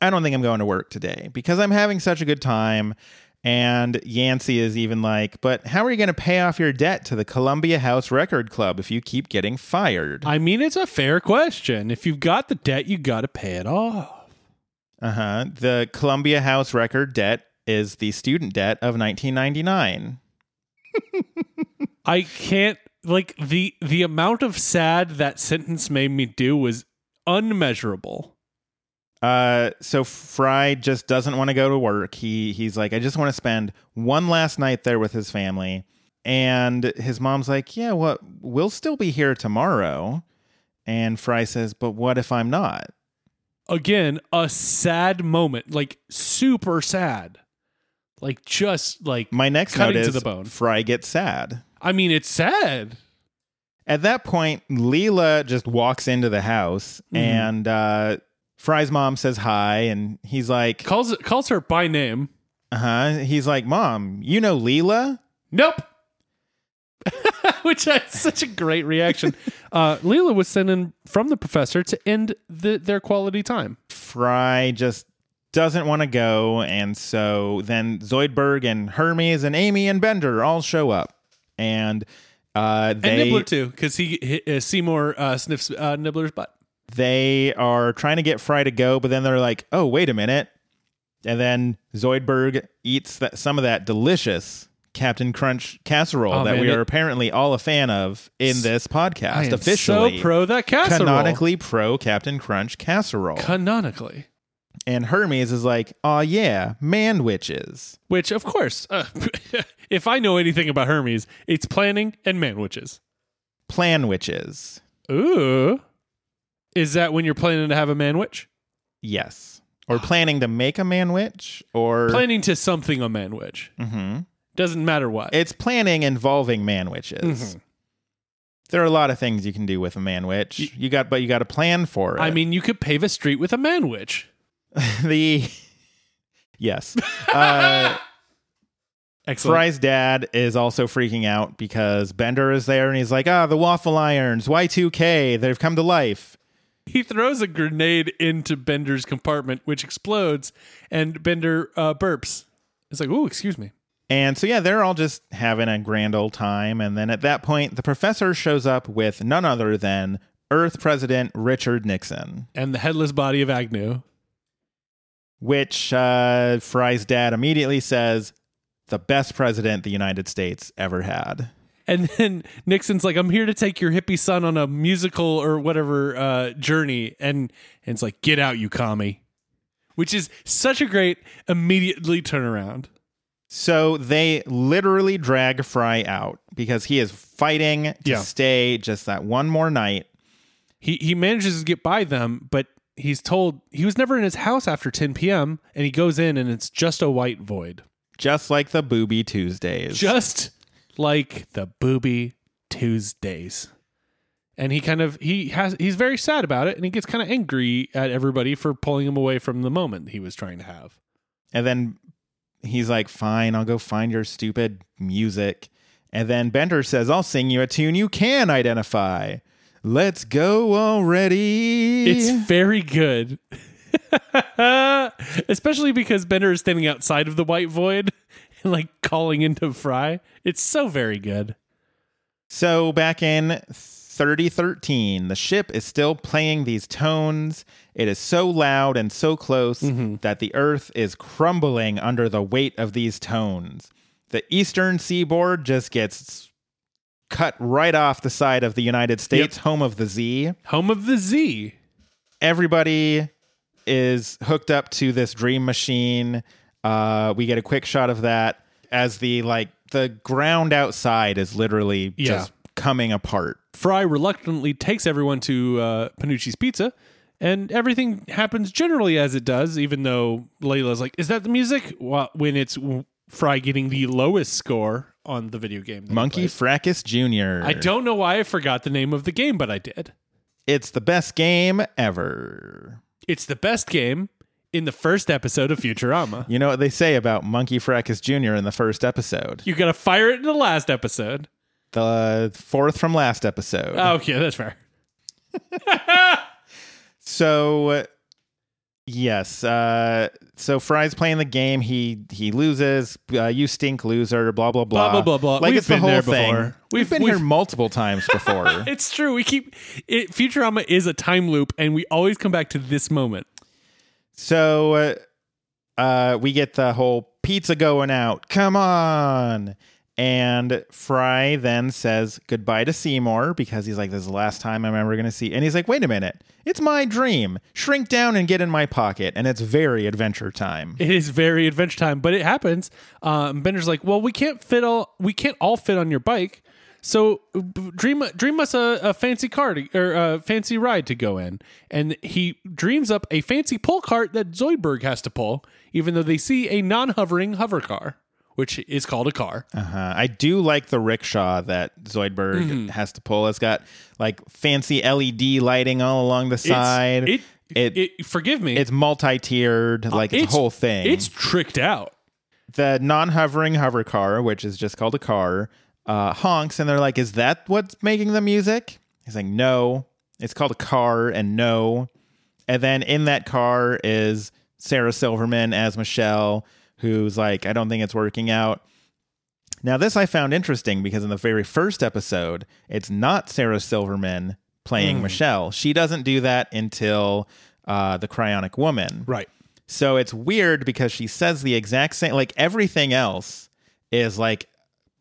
I don't think I'm going to work today because I'm having such a good time." And Yancy is even like, "But how are you going to pay off your debt to the Columbia House Record Club if you keep getting fired?" I mean, it's a fair question. If you've got the debt, you got to pay it off. Uh-huh. The Columbia House record debt is the student debt of 1999. I can't like the the amount of sad that sentence made me do was unmeasurable. Uh, so Fry just doesn't want to go to work. He he's like, I just want to spend one last night there with his family. And his mom's like, Yeah, well, we'll still be here tomorrow. And Fry says, But what if I'm not? Again, a sad moment, like super sad. Like just like My next Cutting note to is the bone. Fry gets sad. I mean, it's sad. At that point, Leela just walks into the house Mm-hmm. and uh, Fry's mom says hi. And he's like, Calls calls her by name. Uh huh. He's like, Mom, you know Leela? Nope. Which is such a great reaction. Uh, Leela was sent in from the professor to end the, their quality time. Fry just doesn't want to go. And so then Zoidberg and Hermes and Amy and Bender all show up. And uh, And Nibbler too, because he, he uh, Seymour uh, sniffs uh, Nibbler's butt. They are trying to get Fry to go, but then they're like, oh, wait a minute. And then Zoidberg eats that, some of that delicious Captain Crunch casserole Oh, that man, we it- are apparently all a fan of in this podcast. Officially, so pro that casserole. canonically pro Captain Crunch casserole. Canonically. and Hermes is like, oh, yeah, Manwiches. Which, of course, uh, if I know anything about Hermes, it's planning and Manwiches. Plan witches. Ooh. Is that when you're planning to have a Manwich? Yes. Or planning to make a Manwich, or Planning to something a Manwich. Mhm. Doesn't matter what. it's planning involving Manwiches. Mm-hmm. There are a lot of things you can do with a Manwich. You got, but you got to plan for it. I mean, you could pave a street with a Manwich. the yes. Uh, Excellent. Fry's dad is also freaking out because Bender is there, and he's like, "Ah, the waffle irons, Y2K, they've come to life." He throws a grenade into Bender's compartment, which explodes, and Bender uh, burps. It's like, oh, excuse me. And so, yeah, they're all just having a grand old time. And then at that point, the professor shows up with none other than Earth President Richard Nixon, And the headless body of Agnew. which uh, Fry's dad immediately says, the best president the United States ever had. And then Nixon's like, I'm here to take your hippie son on a musical or whatever uh, journey. And, and it's like, get out, you commie. Which is such a great immediately turnaround. So they literally drag Fry out because he is fighting to Yeah. stay just that one more night. He, he manages to get by them, but he's told he was never in his house after 10 p.m. And he goes in and it's just a white void. Just like the Booby Tuesdays. just like the booby Tuesdays. And he kind of he has he's very sad about it and he gets kind of angry at everybody for pulling him away from the moment he was trying to have. And then he's like, fine, I'll go find your stupid music. And then Bender says, I'll sing you a tune you can identify. Let's go already. It's very good. Especially because Bender is standing outside of the white void and like calling into Fry. It's so very good. so back in 3013, the ship is still playing these tones. It is so loud and so close mm-hmm. that the earth is crumbling under the weight of these tones. The eastern seaboard just gets cut right off the side of the United States, home of the Z. Home of the Z. everybody is hooked up to this dream machine. Uh, we get a quick shot of that as the like the ground outside is literally Yeah. just coming apart. Fry reluctantly takes everyone to uh, Panucci's Pizza, and everything happens generally as it does, even though Leela's like, Is that the music? Well, when it's Fry getting the lowest score on the video game. Monkey. Fracas Jr. I don't know why I forgot the name of the game, but I did. It's the best game ever. It's the best game in the first episode of Futurama. You know what they say about Monkey Fracas Jr. in the first episode? You gotta fire it in the last episode. The fourth from last episode. Oh, okay, that's fair. So yes, uh, so Fry's playing the game. He he loses. Uh, you stink, loser. Blah blah blah. Blah, blah, blah. Like We've it's the been whole there thing. before. We've, We've- been we've- here multiple times before. It's true. We keep it, Futurama is a time loop, and we always come back to this moment. So uh, uh, we get the whole pizza going out. Come on. And Fry then says goodbye to Seymour because he's like, this is the last time I'm ever going to see. And he's like, wait a minute. It's my dream. Shrink down and get in my pocket. And it's very adventure time. It is very adventure time, but it happens. Um, Bender's like, well, we can't fit all, we can't all fit on your bike. So dream, dream us a, a fancy car to, or a fancy ride to go in, and he dreams up a fancy pull cart that Zoidberg has to pull, even though they see a non-hovering hover car, which is called a car. Uh-huh. I do like the rickshaw that Zoidberg Mm-hmm. has to pull. It's got like fancy LED lighting all along the side. It, it, it, forgive me, it's multi-tiered, like it's, a whole thing. It's tricked out. the non-hovering hover car, which is just called a car, uh, honks, and they're like, "Is that what's making the music?" He's like, "No, it's called a car," and no. And then in that car is Sarah Silverman as Michelle, who's like, "I don't think it's working out." Now, this I found interesting because in the very first episode, it's not Sarah Silverman playing Michelle. She doesn't do that until uh, the Cryonic Woman. Right. So it's weird because she says the exact same like everything else is like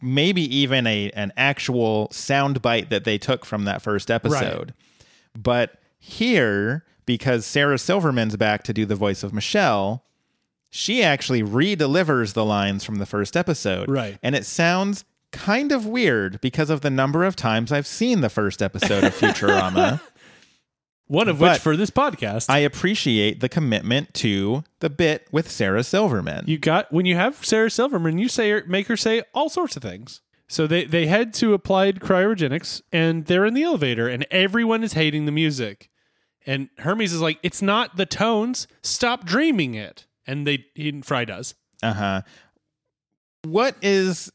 maybe even a an actual sound bite that they took from that first episode. But here because Sarah Silverman's back to do the voice of Michelle, she actually re-delivers the lines from the first episode. Right. And it sounds kind of weird because of the number of times I've seen the first episode of Futurama. One of But which for this podcast. I appreciate the commitment to the bit with Sarah Silverman. You got when you have Sarah Silverman, you say her, make her say all sorts of things. So they they head to Applied Cryogenics and they're in the elevator and everyone is hating the music. And Hermes is like, "It's not the tones. Stop dreaming it." And they he, Fry does. Uh huh. What is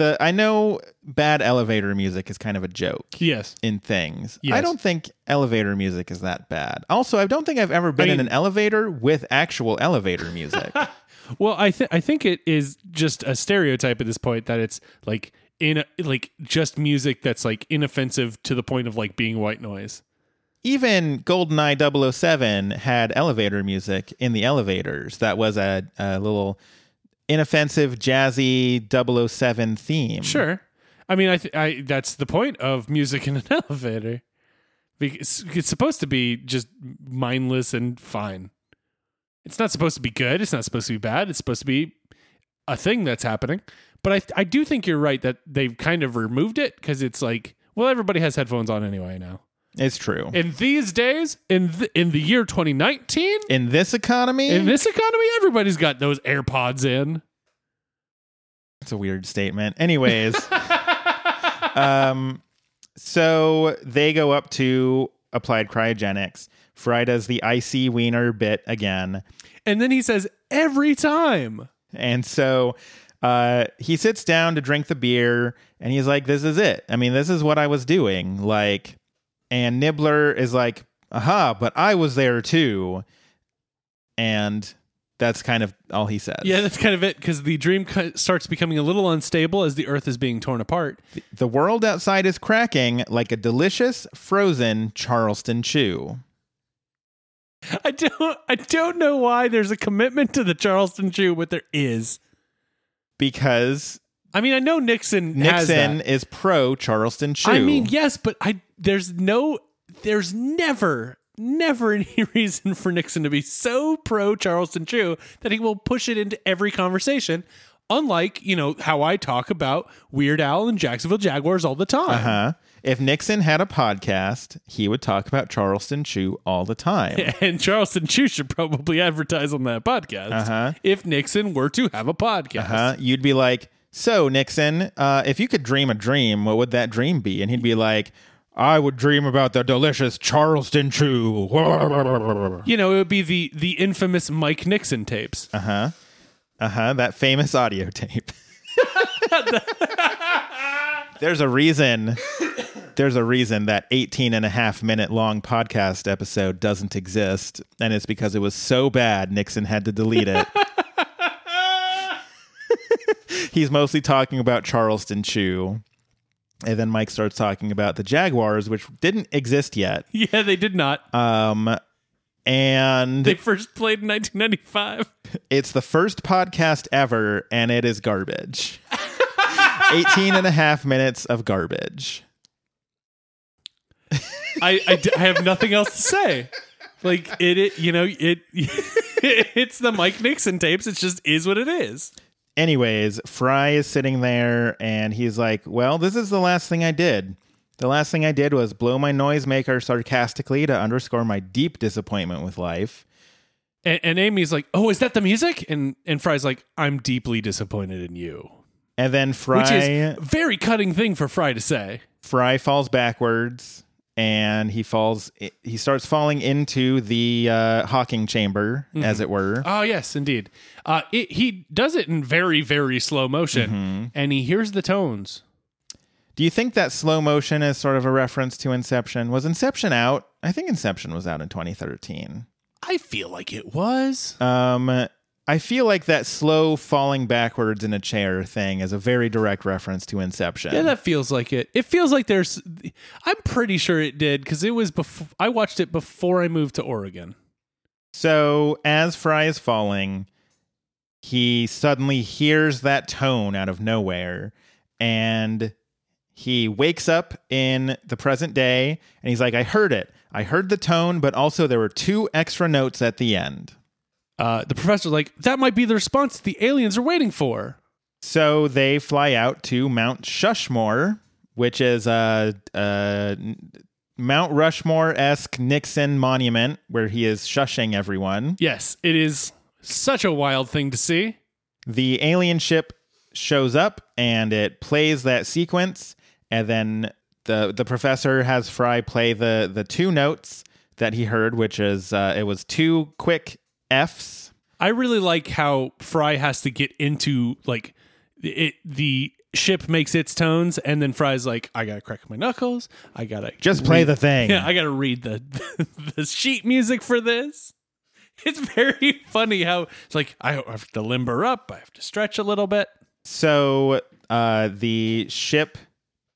the? I know bad elevator music is kind of a joke Yes. in things. I don't think elevator music is that bad. Also, I don't think I've ever been in mean- an elevator with actual elevator music. Well, I think I think it is just a stereotype at this point that it's like in a, like just music that's like inoffensive to the point of like being white noise. Even GoldenEye 007 had elevator music in the elevators. That was a, a little inoffensive, jazzy 007 theme. Sure. I mean, I, th- I that's the point of music in an elevator. Because it's supposed to be just mindless and fine. It's not supposed to be good. It's not supposed to be bad. It's supposed to be a thing that's happening. But I I do think you're right that they've kind of removed it because it's like, well, everybody has headphones on anyway now. It's true. In these days, in th- in the year 2019, in this economy, in this economy, everybody's got those AirPods in. It's a weird statement. Anyways, um, so they go up to applied cryogenics. Fry does the icy wiener bit again, And then he says, every time. and so uh, he sits down to drink the beer, and he's like, "This is it. I mean, this is what I was doing." Like, and Nibbler is like, "Aha!" But I was there too, and that's kind of all he says. Yeah, that's kind of it because the dream starts becoming a little unstable as the Earth is being torn apart. The world outside is cracking like a delicious frozen Charleston chew. I don't, I don't know why there's a commitment to the Charleston Chew, but there is. Because I mean, I know Nixon. Nixon is pro Charleston chew. I mean, yes, but I there's no, there's never, never any reason for Nixon to be so pro Charleston Chew that he will push it into every conversation. Unlike you know how I talk about Weird Al and Jacksonville Jaguars all the time. huh? If Nixon had a podcast, he would talk about Charleston chew all the time. And Charleston Chew should probably advertise on that podcast Uh-huh. if Nixon were to have a podcast. Huh? You'd be like, "So Nixon, uh, if you could dream a dream, what would that dream be?" And he'd be like, "I would dream about the delicious Charleston chew." You know, it would be the the infamous Mike Nixon tapes. Uh huh. Uh huh. That famous audio tape. There's a reason. There's a reason that 18 and a half minute long podcast episode doesn't exist. And it's because it was so bad, Nixon had to delete it. He's mostly talking about Charleston Chew. And then Mike starts talking about the Jaguars, which didn't exist yet. yeah, they did not. Um, and they first played in 1995. It's the first podcast ever, and it is garbage. 18 and a half minutes of garbage. I, I, d- I have nothing else to say. Like it, it you know, it it's the Mike Nixon tapes. It just is what it is. Anyways, Fry is sitting there and he's like, Well, this is the last thing I did. The last thing I did was blow my noisemaker sarcastically to underscore my deep disappointment with life. And, and Amy's like, "Oh, is that the music?" And and Fry's like, "I'm deeply disappointed in you," And then Fry which is very cutting thing for Fry to say. Fry falls backwards and he falls he starts falling into the uh, hawking chamber as it were. Oh yes, indeed. Uh, it, he does it in very very slow motion, and he hears the tones. Do you think that slow motion is sort of a reference to Inception? Was Inception out? I think Inception was out in 2013. I feel like it was. Um, I feel like that slow falling backwards in a chair thing is a very direct reference to Inception. Yeah, that feels like it. It feels like there's. I'm pretty sure it did because it was before I watched it before I moved to Oregon. so as Fry is falling, he suddenly hears that tone out of nowhere and he wakes up in the present day and he's like, I heard it. I heard the tone, but also there were two extra notes at the end. Uh, the professor's like, that might be the response the aliens are waiting for. So they fly out to Mount Shushmore, which is a, a Mount Rushmore esque Nixon monument where he is shushing everyone. Yes, it is such a wild thing to see. The alien ship shows up and it plays that sequence, and then the the professor has Fry play the the two notes that he heard, which is uh, it was two quick Fs. I really like how Fry has to get into like it. The ship makes its tones, and then Fry's like, "I gotta crack my knuckles. I gotta Just play read- the thing. Yeah, I gotta read the the sheet music for this." It's very funny how it's like I have to limber up. I have to stretch a little bit. So uh, the ship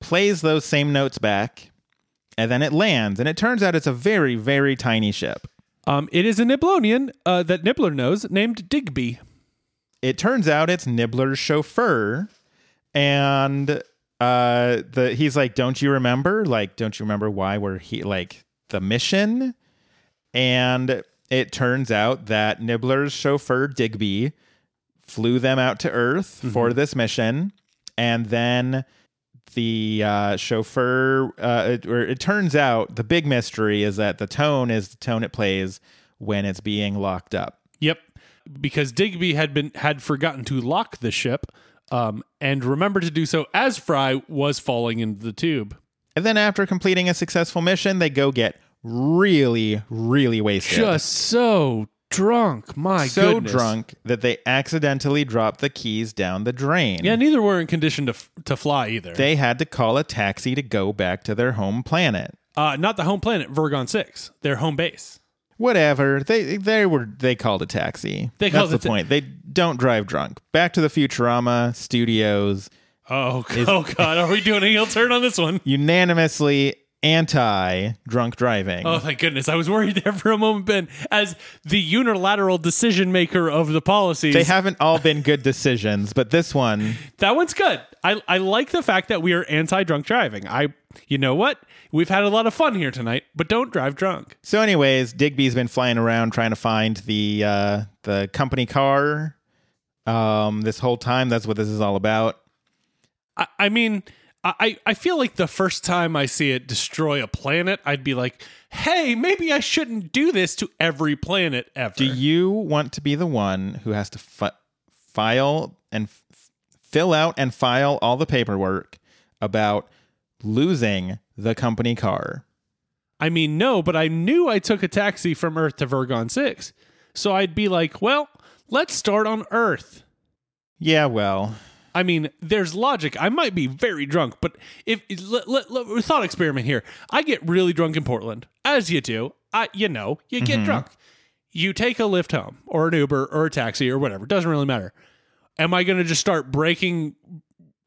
plays those same notes back, and then it lands. And it turns out it's a very, very tiny ship. Um, it is a Niblonian uh, that Nibbler knows named Digby. It turns out it's Nibbler's chauffeur, and uh, the he's like, "Don't you remember? Like, don't you remember why we're he like the mission?" And it turns out that Nibbler's chauffeur Digby flew them out to Earth for this mission, and then the uh, chauffeur. Uh, it, or it turns out the big mystery is that the tone is the tone it plays when it's being locked up. Yep, because Digby had been had forgotten to lock the ship, um, and remember to do so as Fry was falling into the tube. And then after completing a successful mission, they go get really, really wasted. Just so drunk, my so goodness. drunk that they accidentally dropped the keys down the drain. Yeah, neither were in condition to f- to fly either. They had to call a taxi to go back to their home planet. uh, not the home planet, Vergon Six, their home base. Whatever. They they were they called a taxi. They That's called the ta- point. They don't drive drunk. Back to the Futurama studios Oh, oh God, are we doing a heel turn on this one? unanimously anti drunk driving. Oh, thank goodness. I was worried there for a moment, Ben, as the unilateral decision maker of the policies. They haven't all been good decisions, but this one that one's good. I, I like the fact that we are anti drunk driving. I, you know what? We've had a lot of fun here tonight, but don't drive drunk. So, anyways, Digby's been flying around trying to find the uh, the company car. Um, this whole time, that's what this is all about. I, I mean, I, I feel like the first time I see it destroy a planet, I'd be like, hey, maybe I shouldn't do this to every planet ever. Do you want to be the one who has to fi- file and f- fill out and file all the paperwork about losing the company car? I mean, no, but I knew I took a taxi from Earth to Vergon 6. So I'd be like, well, let's start on Earth. Yeah, well, I mean, there's logic. I might be very drunk, but if let, let, let- thought experiment here, I get really drunk in Portland, as you do. I, you know, you get mm-hmm. drunk. You take a Lyft home, or an Uber, or a taxi, or whatever. Doesn't really matter. Am I going to just start breaking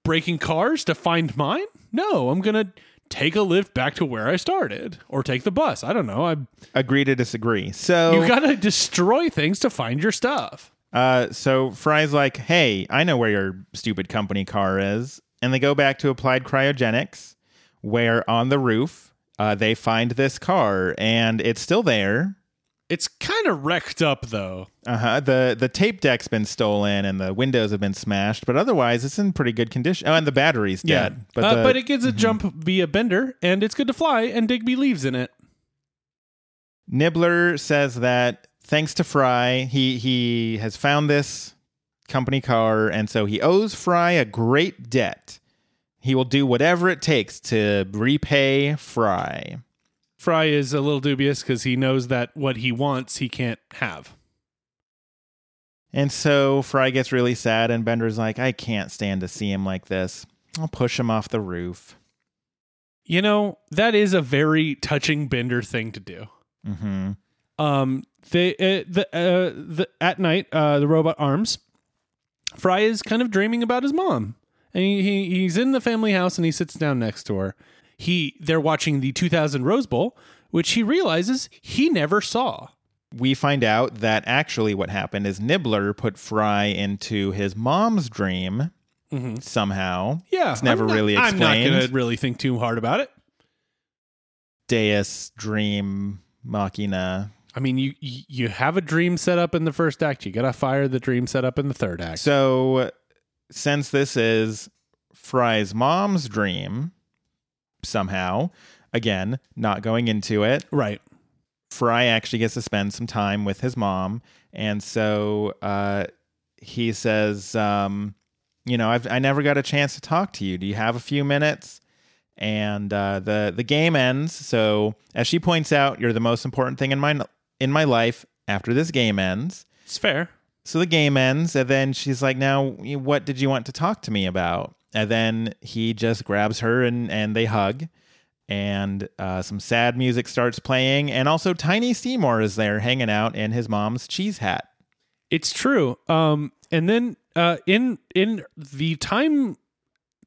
breaking cars to find mine? No, I'm going to take a Lyft back to where I started, or take the bus. I don't know. I agree to disagree. So, you got to destroy things to find your stuff. Uh, so Fry's like, "Hey, I know where your stupid company car is. and they go back to applied cryogenics, where on the roof uh, they find this car, and it's still there. It's kind of wrecked up though. Uh-huh. The the tape deck's been stolen and the windows have been smashed, but otherwise it's in pretty good condition. Oh, and the battery's dead. Yeah. But, uh, the, but it gets a jump via Bender, and it's good to fly, and Digby leaves in it. Nibbler says that thanks to Fry, he he has found this company car, and so he owes Fry a great debt. He will do whatever it takes to repay Fry. Fry is a little dubious because he knows that what he wants he can't have. And so Fry gets really sad, and Bender's like, I can't stand to see him like this. I'll push him off the roof. You know, that is a very touching Bender thing to do. Mm-hmm. Um, they uh, the uh, the at night, uh, the robot arms. Fry is kind of dreaming about his mom, and he, he he's in the family house, and he sits down next to her. He they're watching the 2000 Rose Bowl, which he realizes he never saw. We find out that actually what happened is Nibbler put Fry into his mom's dream somehow. Yeah, it's never not- really explained. I'm not going to really think too hard about it. Deus dream machina. I mean, you you have a dream set up in the first act. You got to fire the dream set up in the third act. So, since this is Fry's mom's dream, somehow, again, not going into it, right. Fry actually gets to spend some time with his mom, and so uh, he says, um, "You know, I've I never got a chance to talk to you. Do you have a few minutes?" And uh, the the game ends. So, as she points out, you're the most important thing in my in my life. After this game ends, It's fair. so the game ends, and then she's like, "Now, what did you want to talk to me about?" And then he just grabs her, and and they hug, and uh, some sad music starts playing, and also Tiny Seymour is there hanging out in his mom's cheese hat. It's true. Um, and then uh, in in the time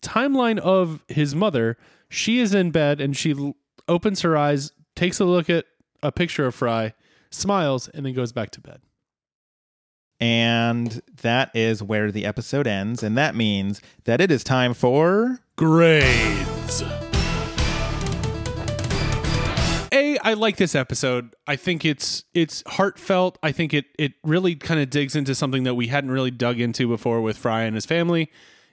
timeline of his mother, she is in bed and she l- opens her eyes, takes a look at a picture of Fry, smiles, and then goes back to bed. And that is where the episode ends, and that means that it is time for Grades. A, I like this episode. I think it's it's heartfelt. I think it it really kind of digs into something that we hadn't really dug into before with Fry and his family.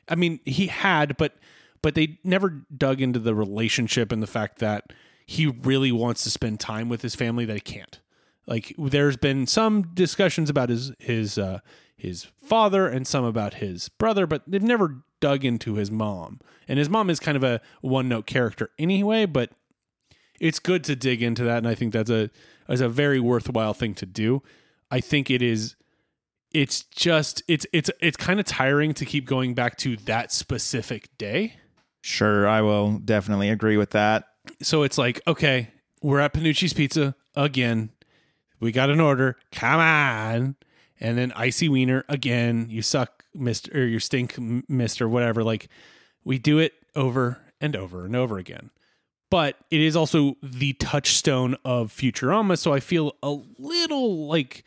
I mean, he had, but but they never dug into the relationship and the fact that he really wants to spend time with his family that he can't. Like there's been some discussions about his his uh his father and some about his brother, but they've never dug into his mom. And his mom is kind of a one note character anyway, but it's good to dig into that, and I think that's a is a very worthwhile thing to do. I think it is. It's just it's it's it's kind of tiring to keep going back to that specific day. Sure, I will definitely agree with that. So it's like, okay, we're at Panucci's Pizza again. We got an order. Come on. And then icy wiener again. You suck, Mister, or you stink, Mister, whatever. Like we do it over and over and over again. But it is also the touchstone of Futurama, so I feel a little like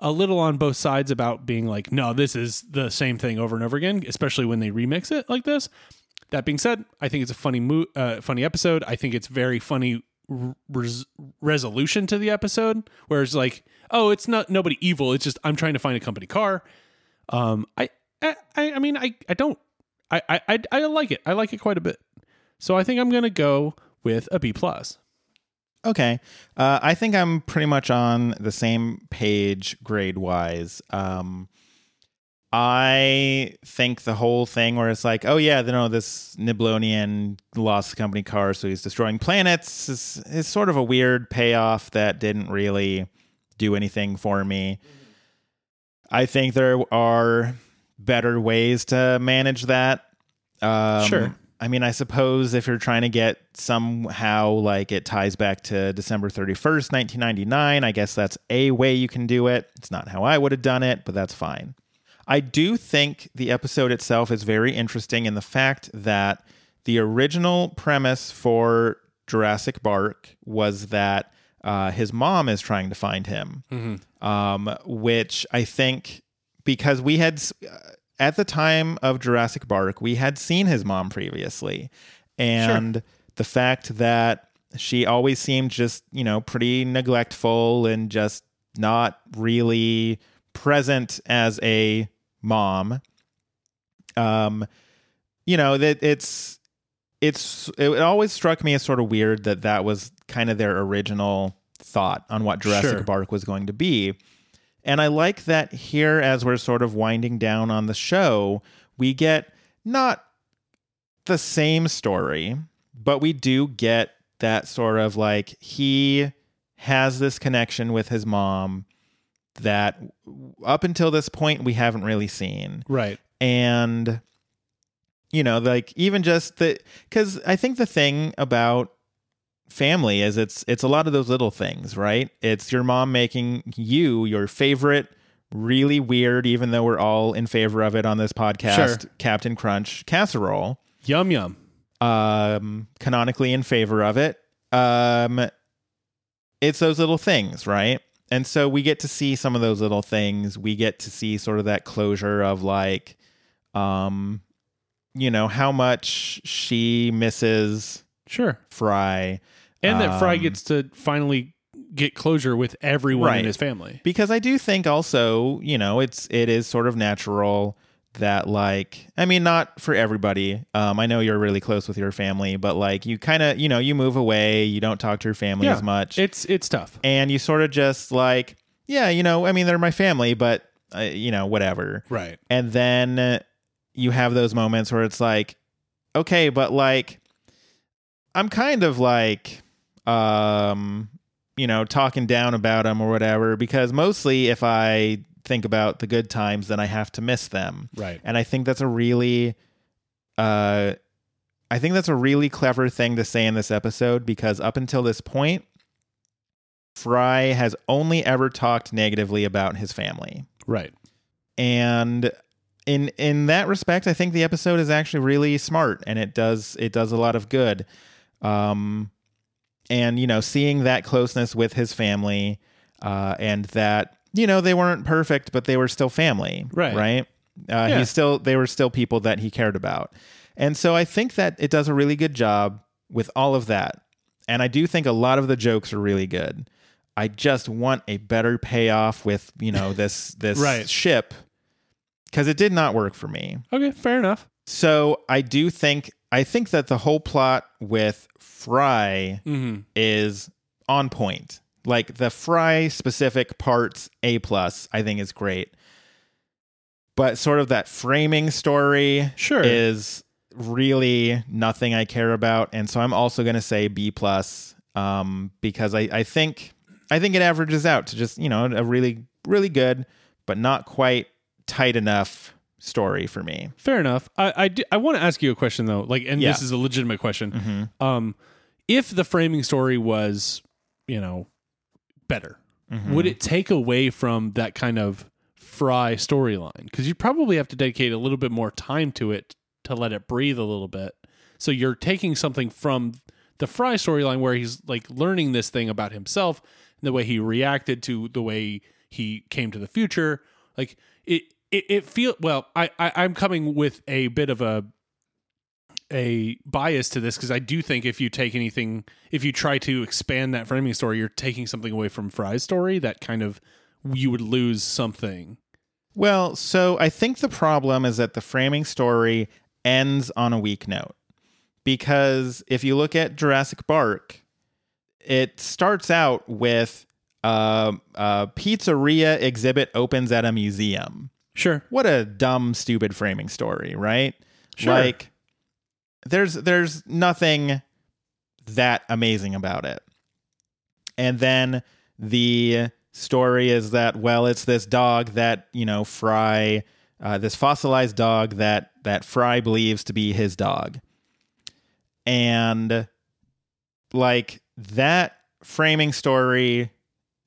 a little on both sides about being like, no, this is the same thing over and over again, especially when they remix it like this. That being said, I think it's a funny mo- uh, funny episode. I think it's very funny res- resolution to the episode, where it's like, oh, it's not nobody evil. It's just I'm trying to find a company car. Um, I, I, I mean, I, I don't, I, I, I, like it. I like it quite a bit. So I think I'm gonna go with a B plus. Okay. Uh, I think I'm pretty much on the same page grade wise. Um, I think the whole thing where it's like, oh yeah, you know, this Niblonian lost the company car, so he's destroying planets is, is sort of a weird payoff that didn't really do anything for me. I think there are better ways to manage that. Um, Sure. I mean, I suppose if you're trying to get somehow like it ties back to December 31st, 1999, I guess that's a way you can do it. It's not how I would have done it, but that's fine. I do think the episode itself is very interesting in the fact that the original premise for Jurassic Bark was that uh, his mom is trying to find him, um, which I think because we had, uh, at the time of Jurassic Bark, we had seen his mom previously. And the fact that she always seemed just, you know, pretty neglectful and just not really present as a mom. Um, you know, that it's it's it always struck me as sort of weird that that was kind of their original thought on what Jurassic Sure. Bark was going to be. And I like that here, as we're sort of winding down on the show, we get not the same story, but we do get that sort of like he has this connection with his mom that up until this point we haven't really seen Right. and you know like even just the because i think the thing about family is it's it's a lot of those little things right it's your mom making you your favorite really weird even though we're all in favor of it on this podcast Sure. captain crunch casserole Yum yum. um canonically in favor of it um it's those little things right and so we get to see some of those little things we get to see sort of that closure of like um you know how much she misses Sure. fry And that Fry Um, gets to finally get closure with everyone Right. in his family. because I do think also, you know, it's it is sort of natural that like I mean not for everybody. Um I know you're really close with your family, but like you kind of, you know, you move away, you don't talk to your family Yeah. as much. It's it's tough. and you sort of just like, yeah, you know, I mean they're my family, but uh, you know, whatever. Right. And then you have those moments where it's like, okay, but like I'm kind of like um you know, talking down about them or whatever because mostly if I think about the good times then I have to miss them. Right. And I think that's a really uh I think that's a really clever thing to say in this episode because up until this point Fry has only ever talked negatively about his family Right. and in in that respect i think the episode is actually really smart and it does it does a lot of good um and you know seeing that closeness with his family uh and that you know they weren't perfect but they were still family Right. right uh Yeah. he's still they were still people that he cared about and so i think that it does a really good job with all of that and i do think a lot of the jokes are really good i just want a better payoff with you know this this Right. ship because it did not work for me Okay. Fair enough. so i do think i think that the whole plot with fry Mm-hmm. is on point like the fry specific parts a plus i think is great but sort of that framing story Sure. is really nothing i care about and so i'm also going to say b plus um because i i think i think it averages out to just you know a really really good but not quite tight enough story for me Fair enough. I I, do- I want to ask you a question though. Like, and Yeah. this is a legitimate question. mm-hmm. Um, if the framing story was, you know, better, Mm-hmm. would it take away from that kind of Fry storyline? Because you probably have to dedicate a little bit more time to it to let it breathe a little bit. So you're taking something from the Fry storyline where he's like learning this thing about himself and the way he reacted to the way he came to the future. Like it, it, it feel well. I, I, I'm coming with a bit of a a bias to this because I do think if you take anything, if you try to expand that framing story, you're taking something away from Fry's story that kind of you would lose something. Well, so I think the problem is that the framing story ends on a weak note. Because if you look at Jurassic Bark, it starts out with uh, a pizzeria exhibit opens at a museum. Sure. What a dumb, stupid framing story, right? Sure. Like, there's there's nothing that amazing about it. And then the story is that well, it's this dog that you know Fry, uh, this fossilized dog that that Fry believes to be his dog, and like that framing story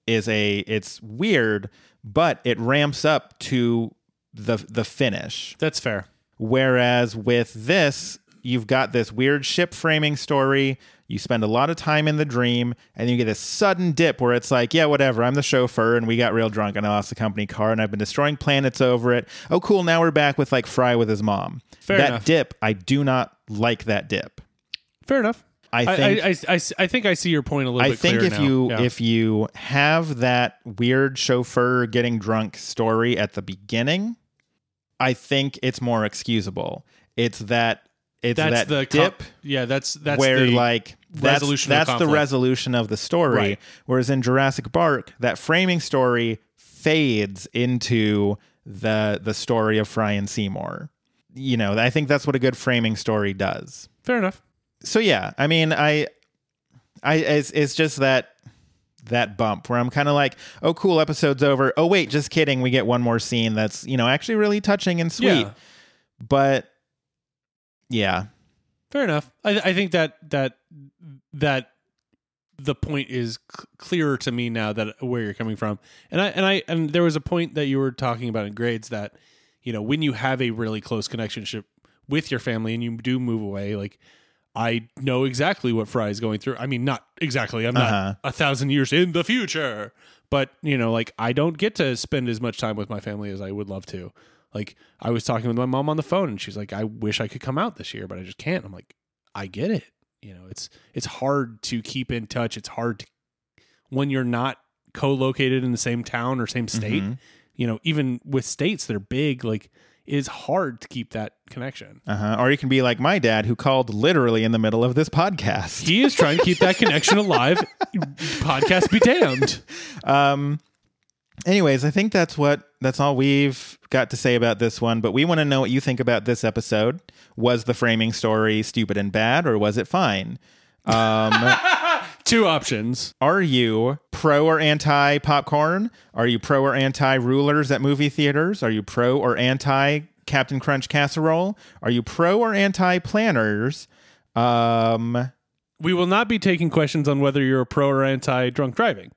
is a it's weird, but it ramps up to the the finish. That's fair. Whereas with this, you've got this weird ship framing story. You spend a lot of time in the dream, and you get this sudden dip where it's like, yeah, whatever. I'm the chauffeur, and we got real drunk, and I lost the company car, and I've been destroying planets over it. Oh, cool. Now we're back with like Fry with his mom. Fair that enough. dip, I do not like that dip. Fair enough. I think I, I, I, I think I see your point a little bit. I bit think if now. you Yeah. if you have that weird chauffeur getting drunk story at the beginning, I think it's more excusable. It's that it's that's that the dip com- yeah, that's that's where the like that's, that's the resolution of the story. Right. Whereas in Jurassic Bark, that framing story fades into the the story of Fry and Seymour. You know, I think that's what a good framing story does fair enough. so yeah i mean i i it's, it's just that that bump where i'm kind of like oh cool episode's over oh wait just kidding we get one more scene that's you know actually really touching and sweet Yeah. but yeah Fair enough. I, I think that that that the point is c- clearer to me now that where you're coming from. And I and I and there was a point that you were talking about in grades that you know when you have a really close connectionship with your family and you do move away, like I know exactly what Fry is going through. I mean, not exactly. I'm Uh-huh. not a thousand years in the future, but you know, like I don't get to spend as much time with my family as I would love to. Like I was talking with my mom on the phone, and she's like, "I wish I could come out this year, but I just can't." I'm like, "I get it. You know, it's it's hard to keep in touch. It's hard to, when you're not co-located in the same town or same state. Mhm. You know, even with states that are big, like it is hard to keep that connection. uh-huh or you can be like my dad who called literally in the middle of this podcast He is trying to keep that connection alive. Podcast be damned. um anyways i think that's what that's all we've got to say about this one but we want to know what you think about this episode was the framing story stupid and bad or was it fine um Two options. Are you pro or anti popcorn? Are you pro or anti rulers at movie theaters? Are you pro or anti Captain Crunch casserole? Are you pro or anti planners? Um, We will not be taking questions on whether you're a pro or anti drunk driving.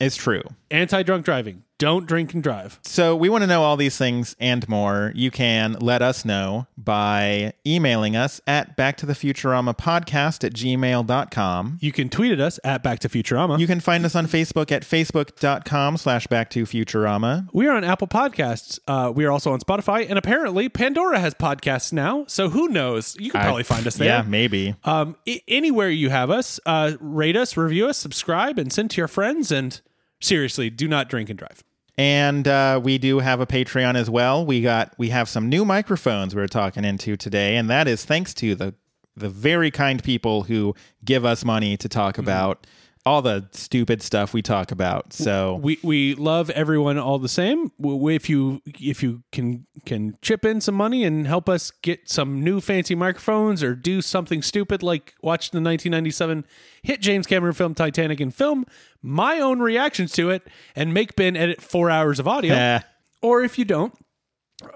It's true. Anti drunk driving. Don't drink and drive. So we want to know all these things and more. You can let us know by emailing us at back to the futurama podcast at gmail.com. You can tweet at us at Back to Futurama. You can find us on Facebook at facebook.com slash back to futurama. we are on Apple Podcasts. Uh, we are also on Spotify, and apparently Pandora has podcasts now. So who knows? You can probably find us there. Yeah, maybe. Um, I- anywhere you have us, uh, rate us, review us, subscribe, and send to your friends. And seriously, do not drink and drive. And uh, we do have a Patreon as well. We got we have some new microphones we're talking into today, and that is thanks to the the very kind people who give us money to talk about all the stupid stuff we talk about. So We we love everyone all the same. If you if you can can chip in some money and help us get some new fancy microphones or do something stupid like watch the 1997 hit James Cameron film Titanic and film my own reactions to it and make Ben edit 4 hours of audio. eh, Or if you don't,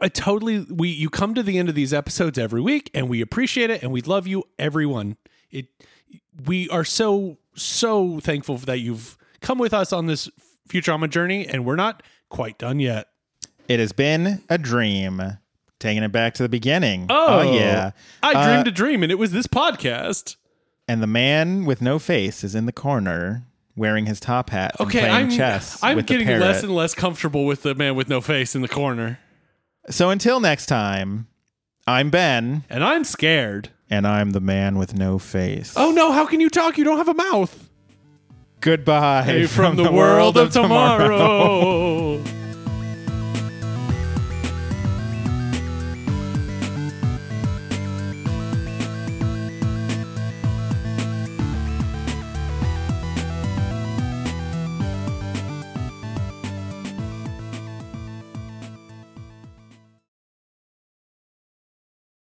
I totally we you come to the end of these episodes every week and we appreciate it and we love you everyone. It we are so so thankful that you've come with us on this Futurama journey and we're not quite done yet. it has been a dream. Taking it back to the beginning. Oh, yeah. I Uh, dreamed a dream and it was this podcast. And the man with no face is in the corner wearing his top hat and Okay, playing I'm chess. I'm getting less and less comfortable with the man with no face in the corner. So until next time, I'm Ben, And I'm scared. And I'm the man with no face. Oh no, how can you talk? You don't have a mouth. Goodbye Hey, from, the, world of tomorrow.